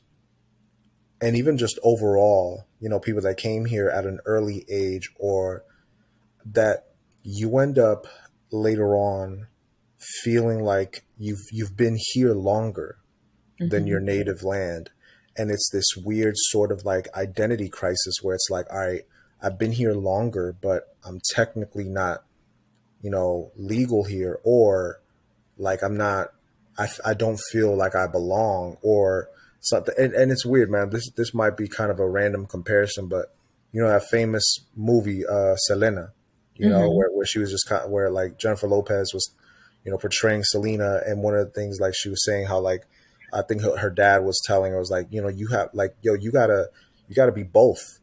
and even just overall, you know, people that came here at an early age or that you end up later on feeling like you've you've been here longer than Mhm. your native land. And it's this weird sort of like identity crisis where it's like, all right, I've been here longer, but I'm technically not, you know, legal here, or like I'm not, I, I don't feel like I belong, or something. And, and it's weird, man. This this might be kind of a random comparison, but you know that famous movie, uh, Selena, you know, Mhm. where, where she was just kind of, where like Jennifer Lopez was, you know, portraying Selena, and one of the things like she was saying how like I think her, her dad was telling her was like, you know, you have like, yo, you gotta, you gotta be both.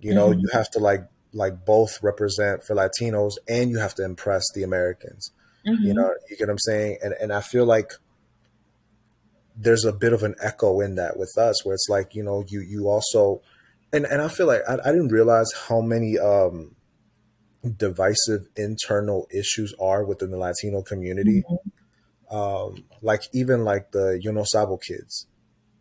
You know, Mhm. you have to like, like both represent for Latinos, and you have to impress the Americans. You Mhm. know, you get what I'm saying? And and I feel like there's a bit of an echo in that with us, where it's like, you know, you you also, and and I feel like I, I didn't realize how many um divisive internal issues are within the Latino community um, like even like the Yonosabo kids,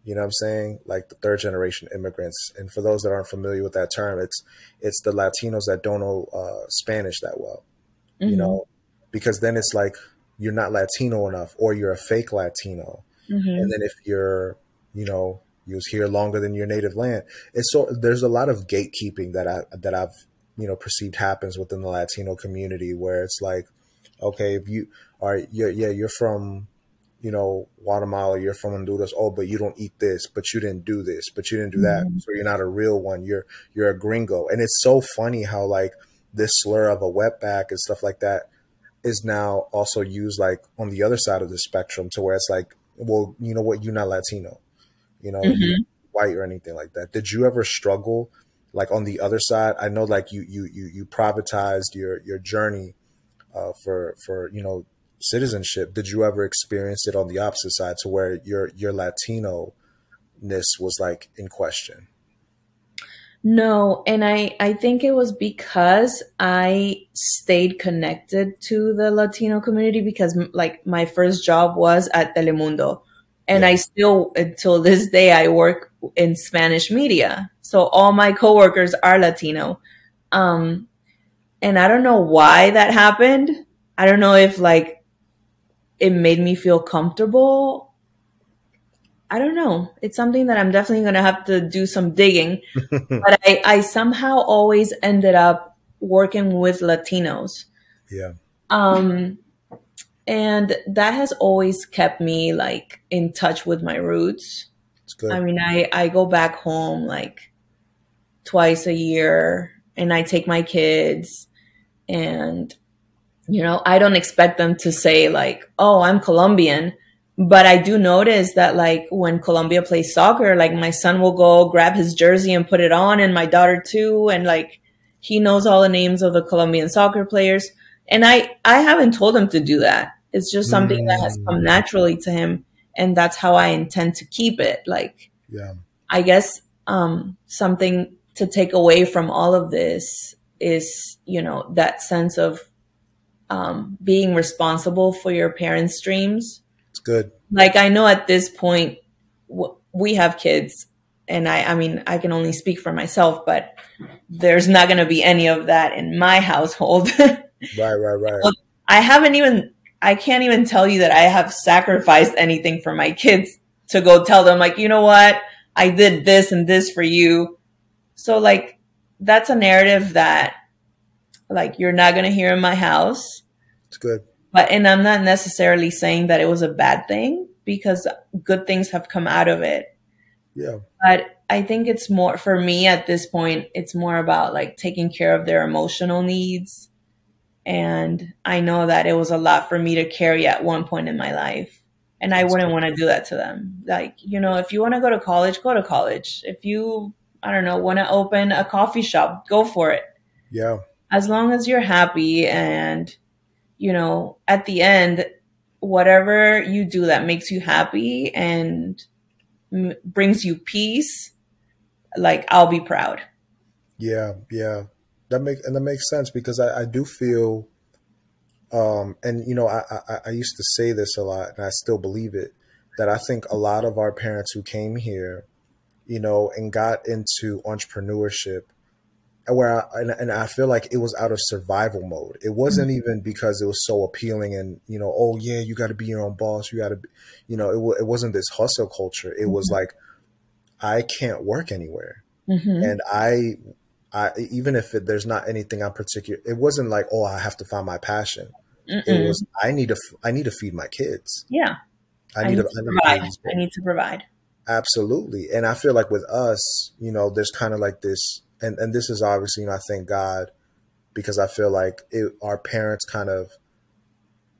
you know what I'm saying? Like the third generation immigrants. And for those that aren't familiar with that term, it's it's the Latinos that don't know uh, Spanish that well, you Mhm. know, because then it's like you're not Latino enough or you're a fake Latino. Mhm. And then if you're, you know, you was here longer than your native land, it's so there's a lot of gatekeeping that I that I've you know perceived happens within the Latino community where it's like, okay, if you are you're, yeah you're from you know Guatemala, you're from Honduras, oh, but you don't eat this, but you didn't do this, but you didn't do that, Mhm. so you're not a real one. You're you're a gringo, and it's so funny how like this slur of a wetback and stuff like that is now also used like on the other side of the spectrum to where it's like, well, you know what, you're not Latino, you know, Mhm. you're white or anything like that. Did you ever struggle like on the other side? I know like you you you you privatized your your journey uh, for for you know citizenship. Did you ever experience it on the opposite side to where your your Latino ness was like in question? No, and I I think it was because I stayed connected to the Latino community because like my first job was at Telemundo and Yeah. I still until this day I work in Spanish media. So all my coworkers are Latino. Um and I don't know why that happened. I don't know if like it made me feel comfortable. I don't know. It's something that I'm definitely going to have to do some digging but I, I somehow always ended up working with Latinos. Yeah. Um, and that has always kept me like in touch with my roots. I mean, I I go back home like twice a year and I take my kids and you know, I don't expect them to say like, "Oh, I'm Colombian." But I do notice that like when Colombia plays soccer, like my son will go grab his jersey and put it on and my daughter too and like he knows all the names of the Colombian soccer players. And I I haven't told him to do that. It's just something mm. that has come mm. naturally to him and that's how I intend to keep it. Like yeah. I guess um something to take away from all of this is, you know, that sense of um, being responsible for your parents' dreams. It's good. Like I know at this point w- we have kids, and I, I mean, I can only speak for myself, but there's not going to be any of that in my household. right, right, right. I haven't even. I can't even tell you that I have sacrificed anything for my kids to go tell them, like, you know what, I did this and this for you so like that's a narrative that like you're not going to hear in my house. It's good. But and I'm not necessarily saying that it was a bad thing because good things have come out of it. Yeah. But I think it's more for me at this point it's more about like taking care of their emotional needs. And I know that it was a lot for me to carry at one point in my life. And I wouldn't want to do that to them. Like, you know, if you want to go to college, go to college. If you I don't know, want to open a coffee shop, go for it. Yeah. As long as you're happy and, you know, at the end, whatever you do that makes you happy and m- brings you peace, like I'll be proud. Yeah, yeah. That makes and that makes sense because I, I do feel um and you know I, I I used to say this a lot and I still believe it that I think a lot of our parents who came here you know, and got into entrepreneurship where I, and, and, I feel like it was out of survival mode. It wasn't mm-hmm. even because it was so appealing and, you know, oh yeah, you got to be your own boss. You got to, you know, it, it wasn't this hustle culture. It mm-hmm. was like, I can't work anywhere. Mm-hmm. And I, I, even if it, there's not anything I'm particular, it wasn't like, oh, I have to find my passion. Mm-mm. It was, I need to, I need to feed my kids. Yeah. I need, I need to, to, provide. I need to provide. Absolutely. And I feel like with us, you know, there's kind of like this, and, and this is obviously, you know, I thank God because I feel like it, our parents kind of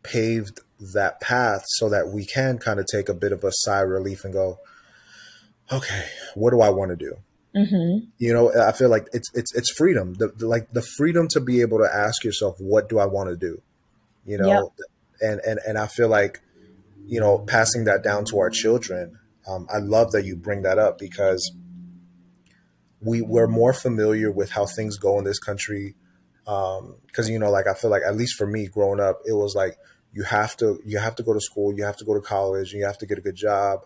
paved that path so that we can kind of take a bit of a sigh of relief and go, okay, what do I want to do? Mm-hmm. You know, I feel like it's it's it's freedom, the, the, like the freedom to be able to ask yourself, what do I want to do? You know, yep. and and and I feel like, you know, passing that down to our children um, I love that you bring that up because we we're more familiar with how things go in this country. Because um, you know, like I feel like at least for me, growing up, it was like you have to you have to go to school, you have to go to college, you have to get a good job.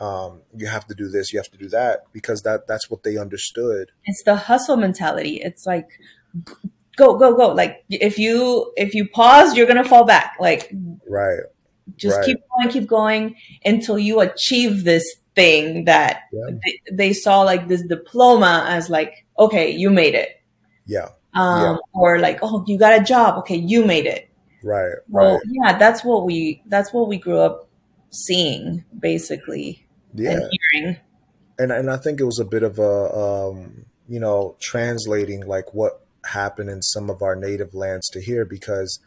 Um, you have to do this, you have to do that because that that's what they understood. It's the hustle mentality. It's like go go go. Like if you if you pause, you're gonna fall back. Like right just right. keep going, keep going until you achieve this thing that yeah. they, they, saw like this diploma as like, okay, you made it. Yeah. Um, yeah. or like, oh, you got a job. Okay. You made it. Right. Well, right. yeah, that's what we, that's what we grew up seeing basically. Yeah. And hearing. And, and I think it was a bit of a, um, you know, translating like what happened in some of our native lands to here because,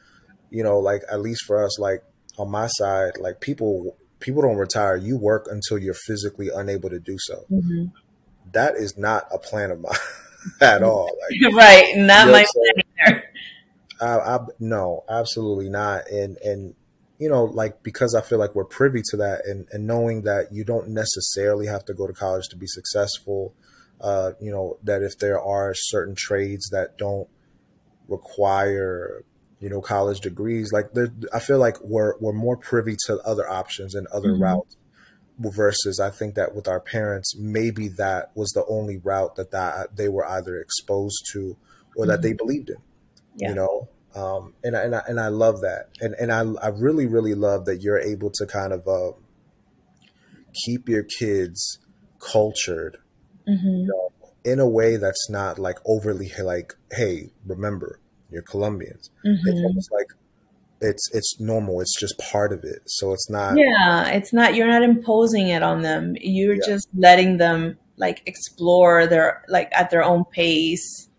you know, like at least for us, like on my side, like people people don't retire. You work until you're physically unable to do so. Mm-hmm. That is not a plan of mine at all. Like, right, not my plan either. I, I, no, absolutely not. And and you know, like because I feel like we're privy to that, and and knowing that you don't necessarily have to go to college to be successful. Uh, you know that if there are certain trades that don't require you know, college degrees. Like I feel like we're we're more privy to other options and other mm-hmm. routes. Versus, I think that with our parents, maybe that was the only route that that they were either exposed to or mm-hmm. that they believed in. Yeah. You know, um, and I, and I, and I love that, and and I I really really love that you're able to kind of uh, keep your kids cultured, mm-hmm. you know, in a way that's not like overly like, hey, remember, you're Colombians. Mm-hmm. It's almost like it's it's normal. It's just part of it. So it's not. Yeah, it's not. You're not imposing it on them. You're Yeah. just letting them like explore their like at their own pace.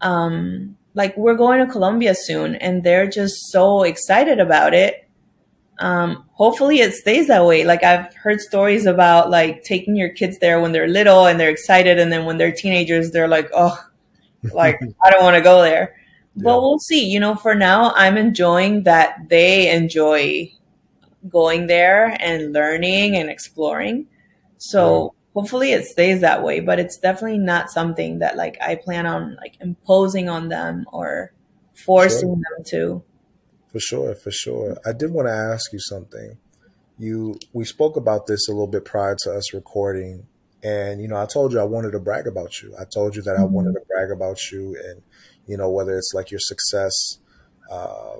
Um, like we're going to Colombia soon, and they're just so excited about it. Um, hopefully, it stays that way. Like I've heard stories about like taking your kids there when they're little and they're excited, and then when they're teenagers, they're like, oh, like I don't want to go there. Yeah. But we'll see. You know, for now, I'm enjoying that they enjoy going there and learning and exploring. So hopefully it stays that way, but it's definitely not something that like I plan on like imposing on them or forcing Sure. them to. For sure, for sure. I did want to ask you something. You we spoke about this a little bit prior to us recording, and you know, I told you I wanted to brag about you. I told you that I mm-hmm. wanted to brag about you, and you know, whether it's like your success, uh,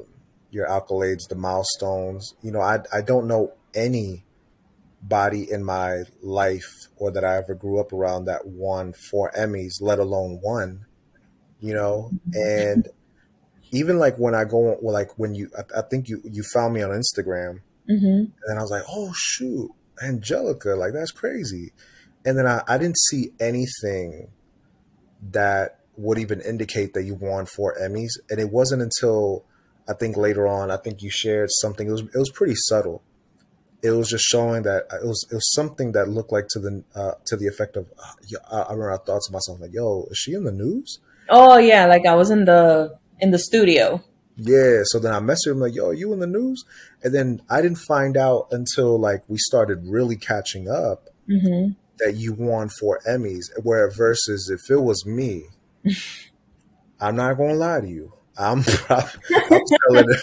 your accolades, the milestones. You know, I I don't know any body in my life or that I ever grew up around that won four Emmys, let alone one. You know, and even like when I go, well, like when you, I, I think you you found me on Instagram, hmm and I was like, oh shoot, Angelica, like that's crazy. And then I, I didn't see anything that would even indicate that you won four Emmys, and it wasn't until I think later on, I think you shared something. It was it was pretty subtle. It was just showing that it was it was something that looked like to the uh, to the effect of. Uh, I, remember I thought to myself like, "Yo, is she in the news?" Oh yeah, like I was in the in the studio. Yeah, so then I messaged him like, "Yo, are you in the news?" And then I didn't find out until like we started really catching up hmm that you won four Emmys. Where versus if it was me, I'm not gonna lie to you. I'm I'm telling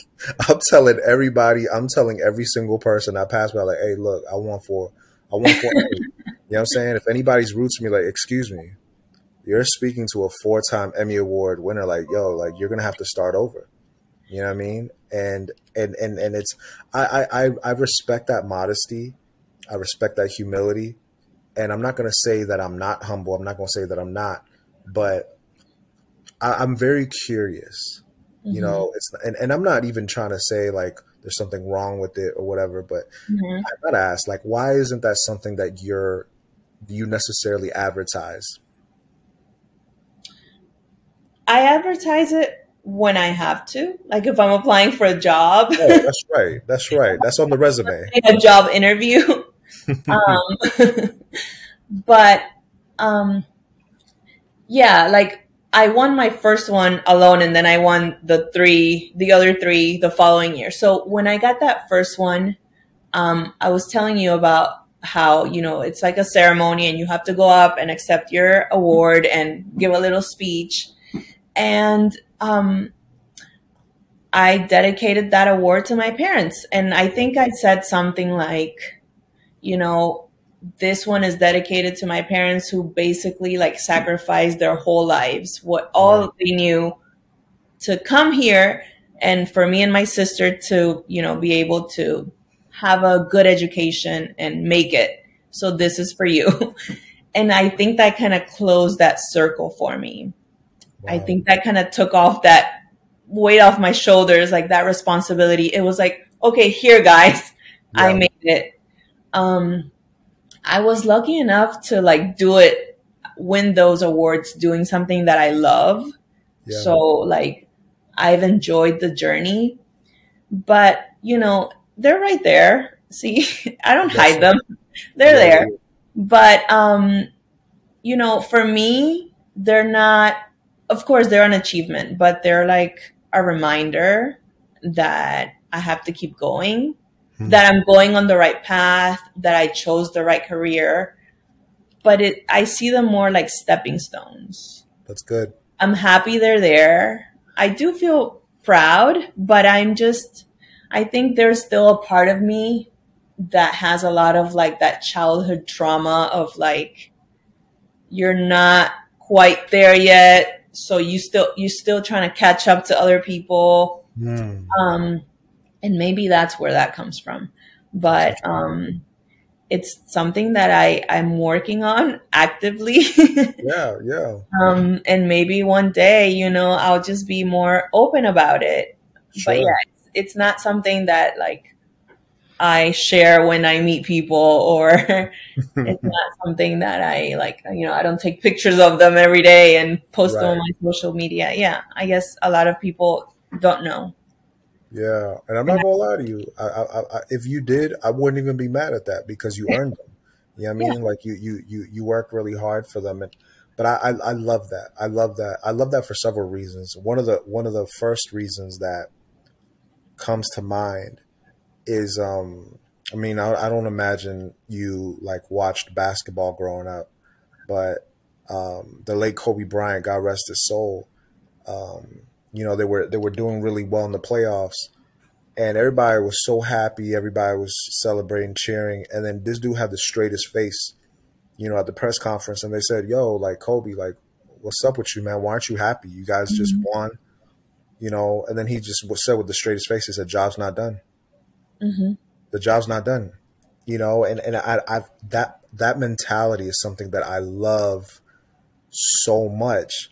I'm telling everybody. I'm telling every single person I pass by like, "Hey, look, I won four. I won four You know what I'm saying? If anybody's rude to me, like, excuse me, you're speaking to a four-time Emmy Award winner. Like, yo, like you're gonna have to start over. You know what I mean? And and and and it's I I I I respect that modesty. I respect that humility. And I'm not gonna say that I'm not humble. I'm not gonna say that I'm not, but I, I'm very curious. You know, it's and, and I'm not even trying to say like there's something wrong with it or whatever, but hmm I gotta ask, like, why isn't that something that you're you necessarily advertise? I advertise it when I have to, like if I'm applying for a job. Oh, that's right. That's right. That's on the resume. a job interview. um, but um, yeah, like I won my first one alone, and then I won the three, the other three, the following year. So when I got that first one, um, I was telling you about how you know it's like a ceremony, and you have to go up and accept your award and give a little speech, and um, I dedicated that award to my parents. And I think I said something like, you know, this one is dedicated to my parents who basically like sacrificed their whole lives, what all Right. they knew to come here and for me and my sister to, you know, be able to have a good education and make it. So this is for you. and I think that kind of closed that circle for me. I think that kind of took off that weight off my shoulders, like that responsibility. It was like, okay, here, guys, I made it. Um, I was lucky enough to like do it, win those awards, doing something that I love. Yeah. So like, I've enjoyed the journey, but you know, they're right there. See, I don't That's hide them. They're Yeah, there but um you know for me they're not of course they're an achievement but they're like a reminder that i have to keep going Hmm. that i'm going on the right path that i chose the right career but it i see them more like stepping stones That's good. i'm happy they're there i do feel proud but i'm just i think there's still a part of me that has a lot of like that childhood trauma of like you're not quite there yet so you still you're still trying to catch up to other people Hmm. um and maybe that's where that comes from but um it's something that i i'm working on actively Yeah, yeah. um and maybe one day you know i'll just be more open about it but yeah it's, it's not something that like I share when I meet people or it's not something that I like, you know, I don't take pictures of them every day and post right. them on my social media. Yeah. I guess a lot of people don't know. Yeah. And I'm not to lie to you. I, I, I, if you did, I wouldn't even be mad at that because you earned them. You know what I mean? Yeah. Like you, you, you, you work really hard for them. And, but I, I, I love that. I love that. I love that for several reasons. One of the, one of the first reasons that comes to mind is um I mean I, I don't imagine you like watched basketball growing up, but um, the late Kobe Bryant, God rest his soul, um, you know they were they were doing really well in the playoffs, and everybody was so happy, everybody was celebrating, cheering, and then this dude had the straightest face, you know, at the press conference, and they said, "Yo, like Kobe, like what's up with you, man? Why aren't you happy? You guys just mm-hmm. won." You know, and then he just said with the straightest face, he said, "Job's not done." Mm-hmm. The job's not done, you know, and and I, I that that mentality is something that I love so much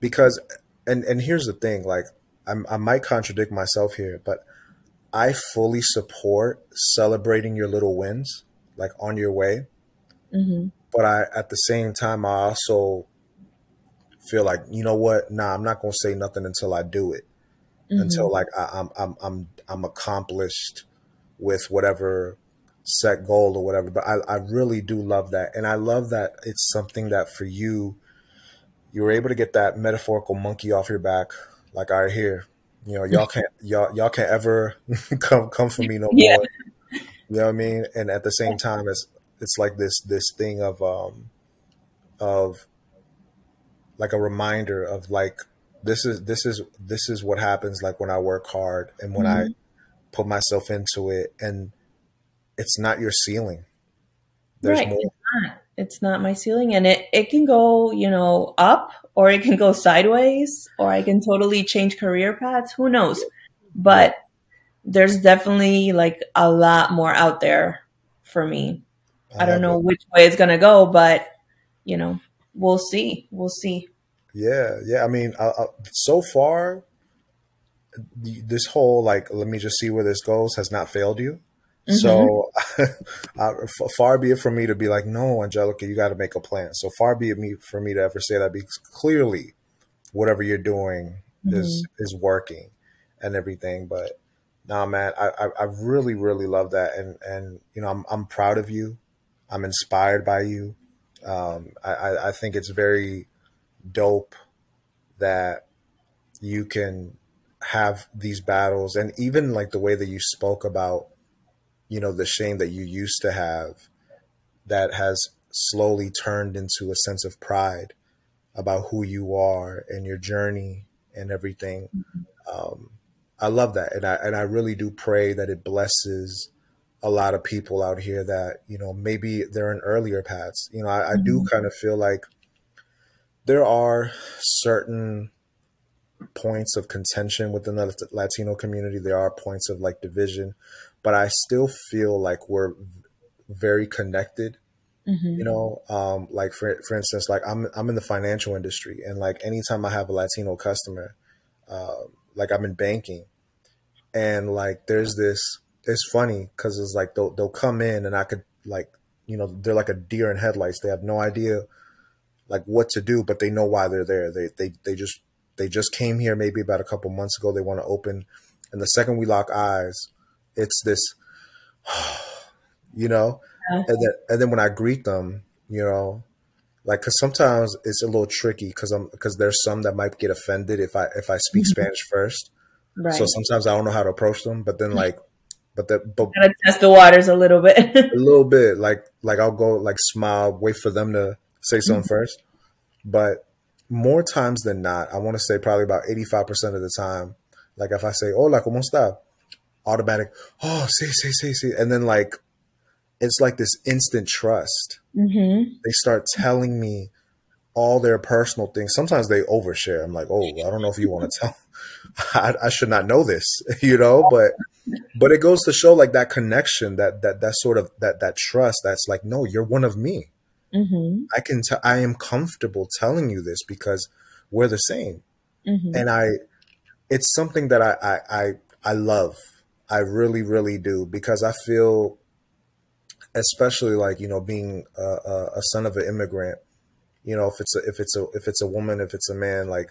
because, and and here's the thing, like I'm, I might contradict myself here, but I fully support celebrating your little wins, like on your way. Mm-hmm. But I, at the same time, I also feel like you know what? Nah, I'm not gonna say nothing until I do it. Mm-hmm. Until like I, am I'm I'm I'm accomplished with whatever set goal or whatever. But I, I really do love that. And I love that it's something that for you, you were able to get that metaphorical monkey off your back, like I hear. You know, y'all can't y'all y'all can't ever come come for me no yeah. more. You know what I mean? And at the same time, it's it's like this this thing of um of like a reminder of like this is this is this is what happens like when I work hard and when mm-hmm. I put myself into it and it's not your ceiling. There's right. more. It's not. My ceiling. And it, it can go, you know, up or it can go sideways or I can totally change career paths. Who knows? But there's definitely like a lot more out there for me. I, I don't know it. which way it's going to go, but you know, we'll see. We'll see. Yeah. Yeah. I mean, uh, uh, so far, this whole like let me just see where this goes has not failed you. Mm-hmm. So uh, far be it from me to be like, no, Angelica, you got to make a plan. So far be it me for me to ever say that because clearly, whatever you're doing mm-hmm. is is working and everything. But nah, man, I, I, I really really love that, and and you know I'm I'm proud of you. I'm inspired by you. Um, I I think it's very dope that you can have these battles and even like the way that you spoke about you know the shame that you used to have that has slowly turned into a sense of pride about who you are and your journey and everything. Um, i love that. And i and i really do pray that it blesses a lot of people out here that you know maybe they're in earlier paths. You know i, I do mm-hmm. kind of feel like there are certain points of contention within the Latino community. There are points of like division, but I still feel like we're very connected. Mm-hmm. You know, um, like for for instance, like I'm I'm in the financial industry, and like anytime I have a Latino customer, uh, like I'm in banking, and like there's this. It's funny because it's like they'll they'll come in, and I could like you know they're like a deer in headlights. They have no idea like what to do, but they know why they're there. They they they just they just came here maybe about a couple months ago. They want to open, and the second we lock eyes, it's this, you know, and then and then when I greet them, you know, like because sometimes it's a little tricky because I'm because there's some that might get offended if I if I speak mm-hmm. Spanish first. Right. So sometimes I don't know how to approach them, but then like, but the but gotta test the waters a little bit. a little bit, like like I'll go like smile, wait for them to say something mm-hmm. first, but more times than not, I want to say probably about 85% of the time, like if I say, hola, ¿cómo está? Automatic, oh, sí, sí, sí, sí. And then like, it's like this instant trust. Mm-hmm. They start telling me all their personal things. Sometimes they overshare. I'm like, oh, I don't know if you want to tell. I, I, should not know this, you know. But but it goes to show like that connection, that that that sort of that that trust. That's like, no, you're one of me. Mm-hmm. I can t- I am comfortable telling you this because we're the same, mm-hmm. and I it's something that I, I I I love. I really, really do because I feel, especially like you know, being a, a, son of an immigrant. You know, if it's a if it's a if it's a woman, if it's a man, like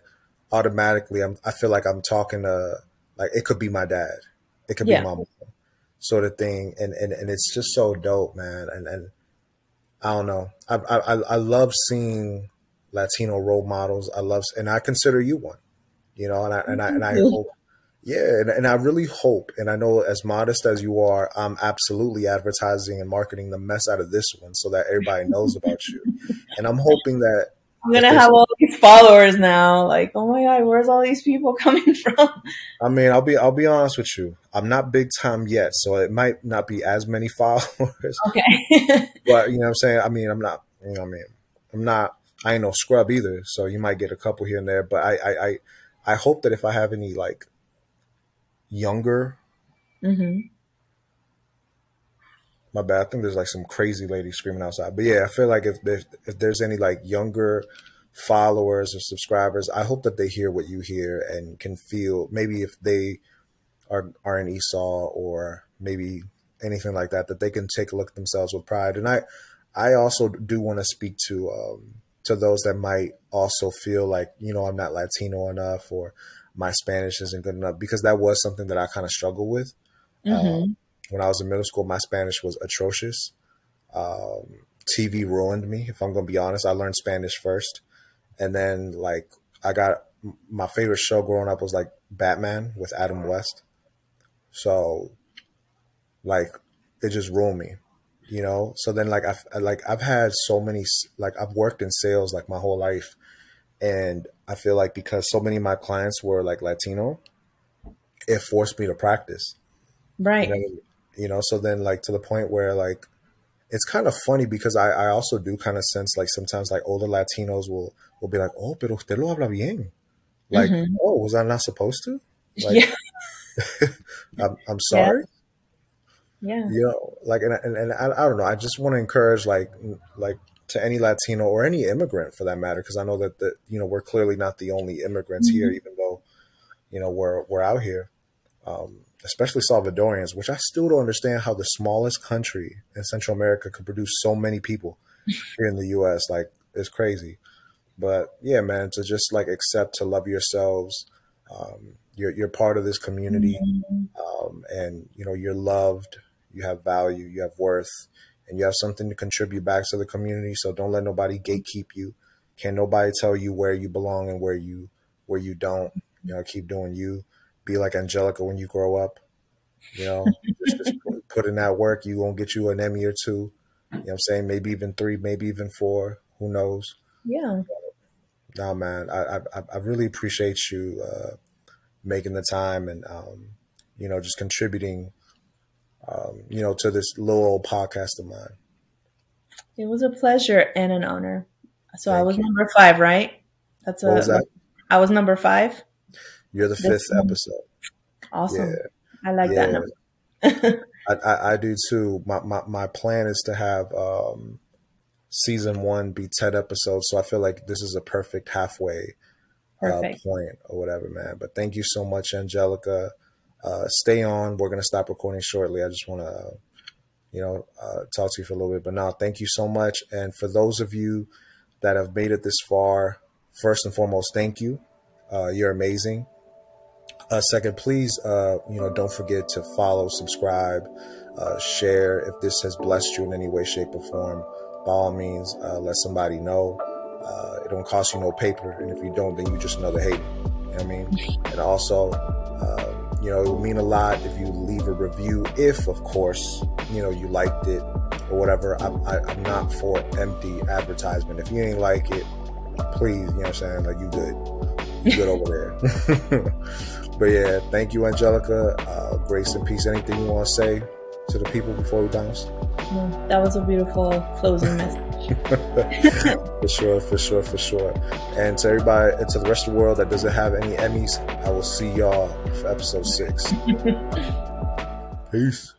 automatically, I'm I feel like I'm talking to like it could be my dad, it could yeah. be my mom, sort of thing, and and and it's just so dope, man. And and I don't know, I I I love seeing Latino role models. I love, and I consider you one. You know, and I and I and I hope yeah, and, and I really hope, and I know as modest as you are, I'm absolutely advertising and marketing the mess out of this one so that everybody knows about you. And I'm hoping that I'm gonna have all these followers now. Like, oh my god, where's all these people coming from? I mean, I'll be I'll be honest with you. I'm not big time yet, so it might not be as many followers. Okay. but you know what I'm saying? I mean, I'm not you know what I mean. I'm not I ain't no scrub either, so you might get a couple here and there. But I I I, I hope that if I have any like younger. Mm-hmm. My bad. I think there's like some crazy lady screaming outside. But yeah, I feel like if if, if there's any like younger followers or subscribers, I hope that they hear what you hear and can feel maybe if they are are in ESOL or maybe anything like that, that they can take a look at themselves with pride. And I I also do want to speak to um, to those that might also feel like you know I'm not Latino enough or my Spanish isn't good enough because that was something that I kind of struggled with. Mm-hmm. Um, when I was in middle school, my Spanish was atrocious. Um, TV ruined me, if I'm going to be honest. I learned Spanish first. And then, like, I got my favorite show growing up was like Batman with Adam West. So, like, it just ruined me, you know? So then, like, I've, like, I've had so many, like, I've worked in sales like my whole life. And I feel like because so many of my clients were like Latino, it forced me to practice. Right. You know, you know, so then like to the point where like it's kind of funny because I, I also do kind of sense like sometimes like older Latinos will will be like, oh, pero usted lo habla bien. Like, mm-hmm. oh, was I not supposed to? Like, yeah. I'm, I'm sorry. Yeah. yeah. You know, like, and, and, and I, I don't know. I just want to encourage like, like to any Latino or any immigrant for that matter, because I know that the you know we're clearly not the only immigrants mm-hmm. here, even though you know we're we're out here, um, especially Salvadorians, which I still don't understand how the smallest country in Central America could produce so many people here in the U.S. Like it's crazy, but yeah, man, to just like accept to love yourselves. Um, you're you're part of this community, mm-hmm. um, and you know you're loved. You have value. You have worth and you have something to contribute back to the community. So don't let nobody gatekeep you. Can't nobody tell you where you belong and where you where you don't. You know, keep doing you. Be like Angelica when you grow up. You know, just, just put in that work. You gonna get you an Emmy or two. You know what I'm saying? Maybe even three, maybe even four. Who knows? Yeah. Nah, man. I I, I really appreciate you uh, making the time and um, you know just contributing um, you know, to this little old podcast of mine. It was a pleasure and an honor. So Thank I was you. number five, right? That's a. What was that? I was number five. You're the fifth episode. Awesome. Yeah. I like yeah. that number. I, I, I, do too. My, my my plan is to have um, season one be ten episodes, so I feel like this is a perfect halfway uh, point or whatever, man. But thank you so much, Angelica uh, stay on. We're going to stop recording shortly. I just want to, you know, uh, talk to you for a little bit. But now, thank you so much. And for those of you that have made it this far, first and foremost, thank you. Uh, you're amazing. Uh, second, please, uh, you know, don't forget to follow, subscribe, uh, share. If this has blessed you in any way, shape, or form, by all means, let somebody know. it don't cost you no paper, and if you don't, then you just another hater. You know what I mean? And also, you know, it would mean a lot if you leave a review, if, of course, you know, you liked it or whatever. I'm, I, am i am not for empty advertisement. If you ain't like it, please, you know what I'm saying? Like, you good. You good over there. but yeah, thank you, Angelica. Uh, grace and peace. Anything you want to say to the people before we bounce? No, that was a beautiful closing message. for sure, for sure, for sure. And to everybody, and to the rest of the world that doesn't have any Emmys, I will see y'all for episode six. Peace.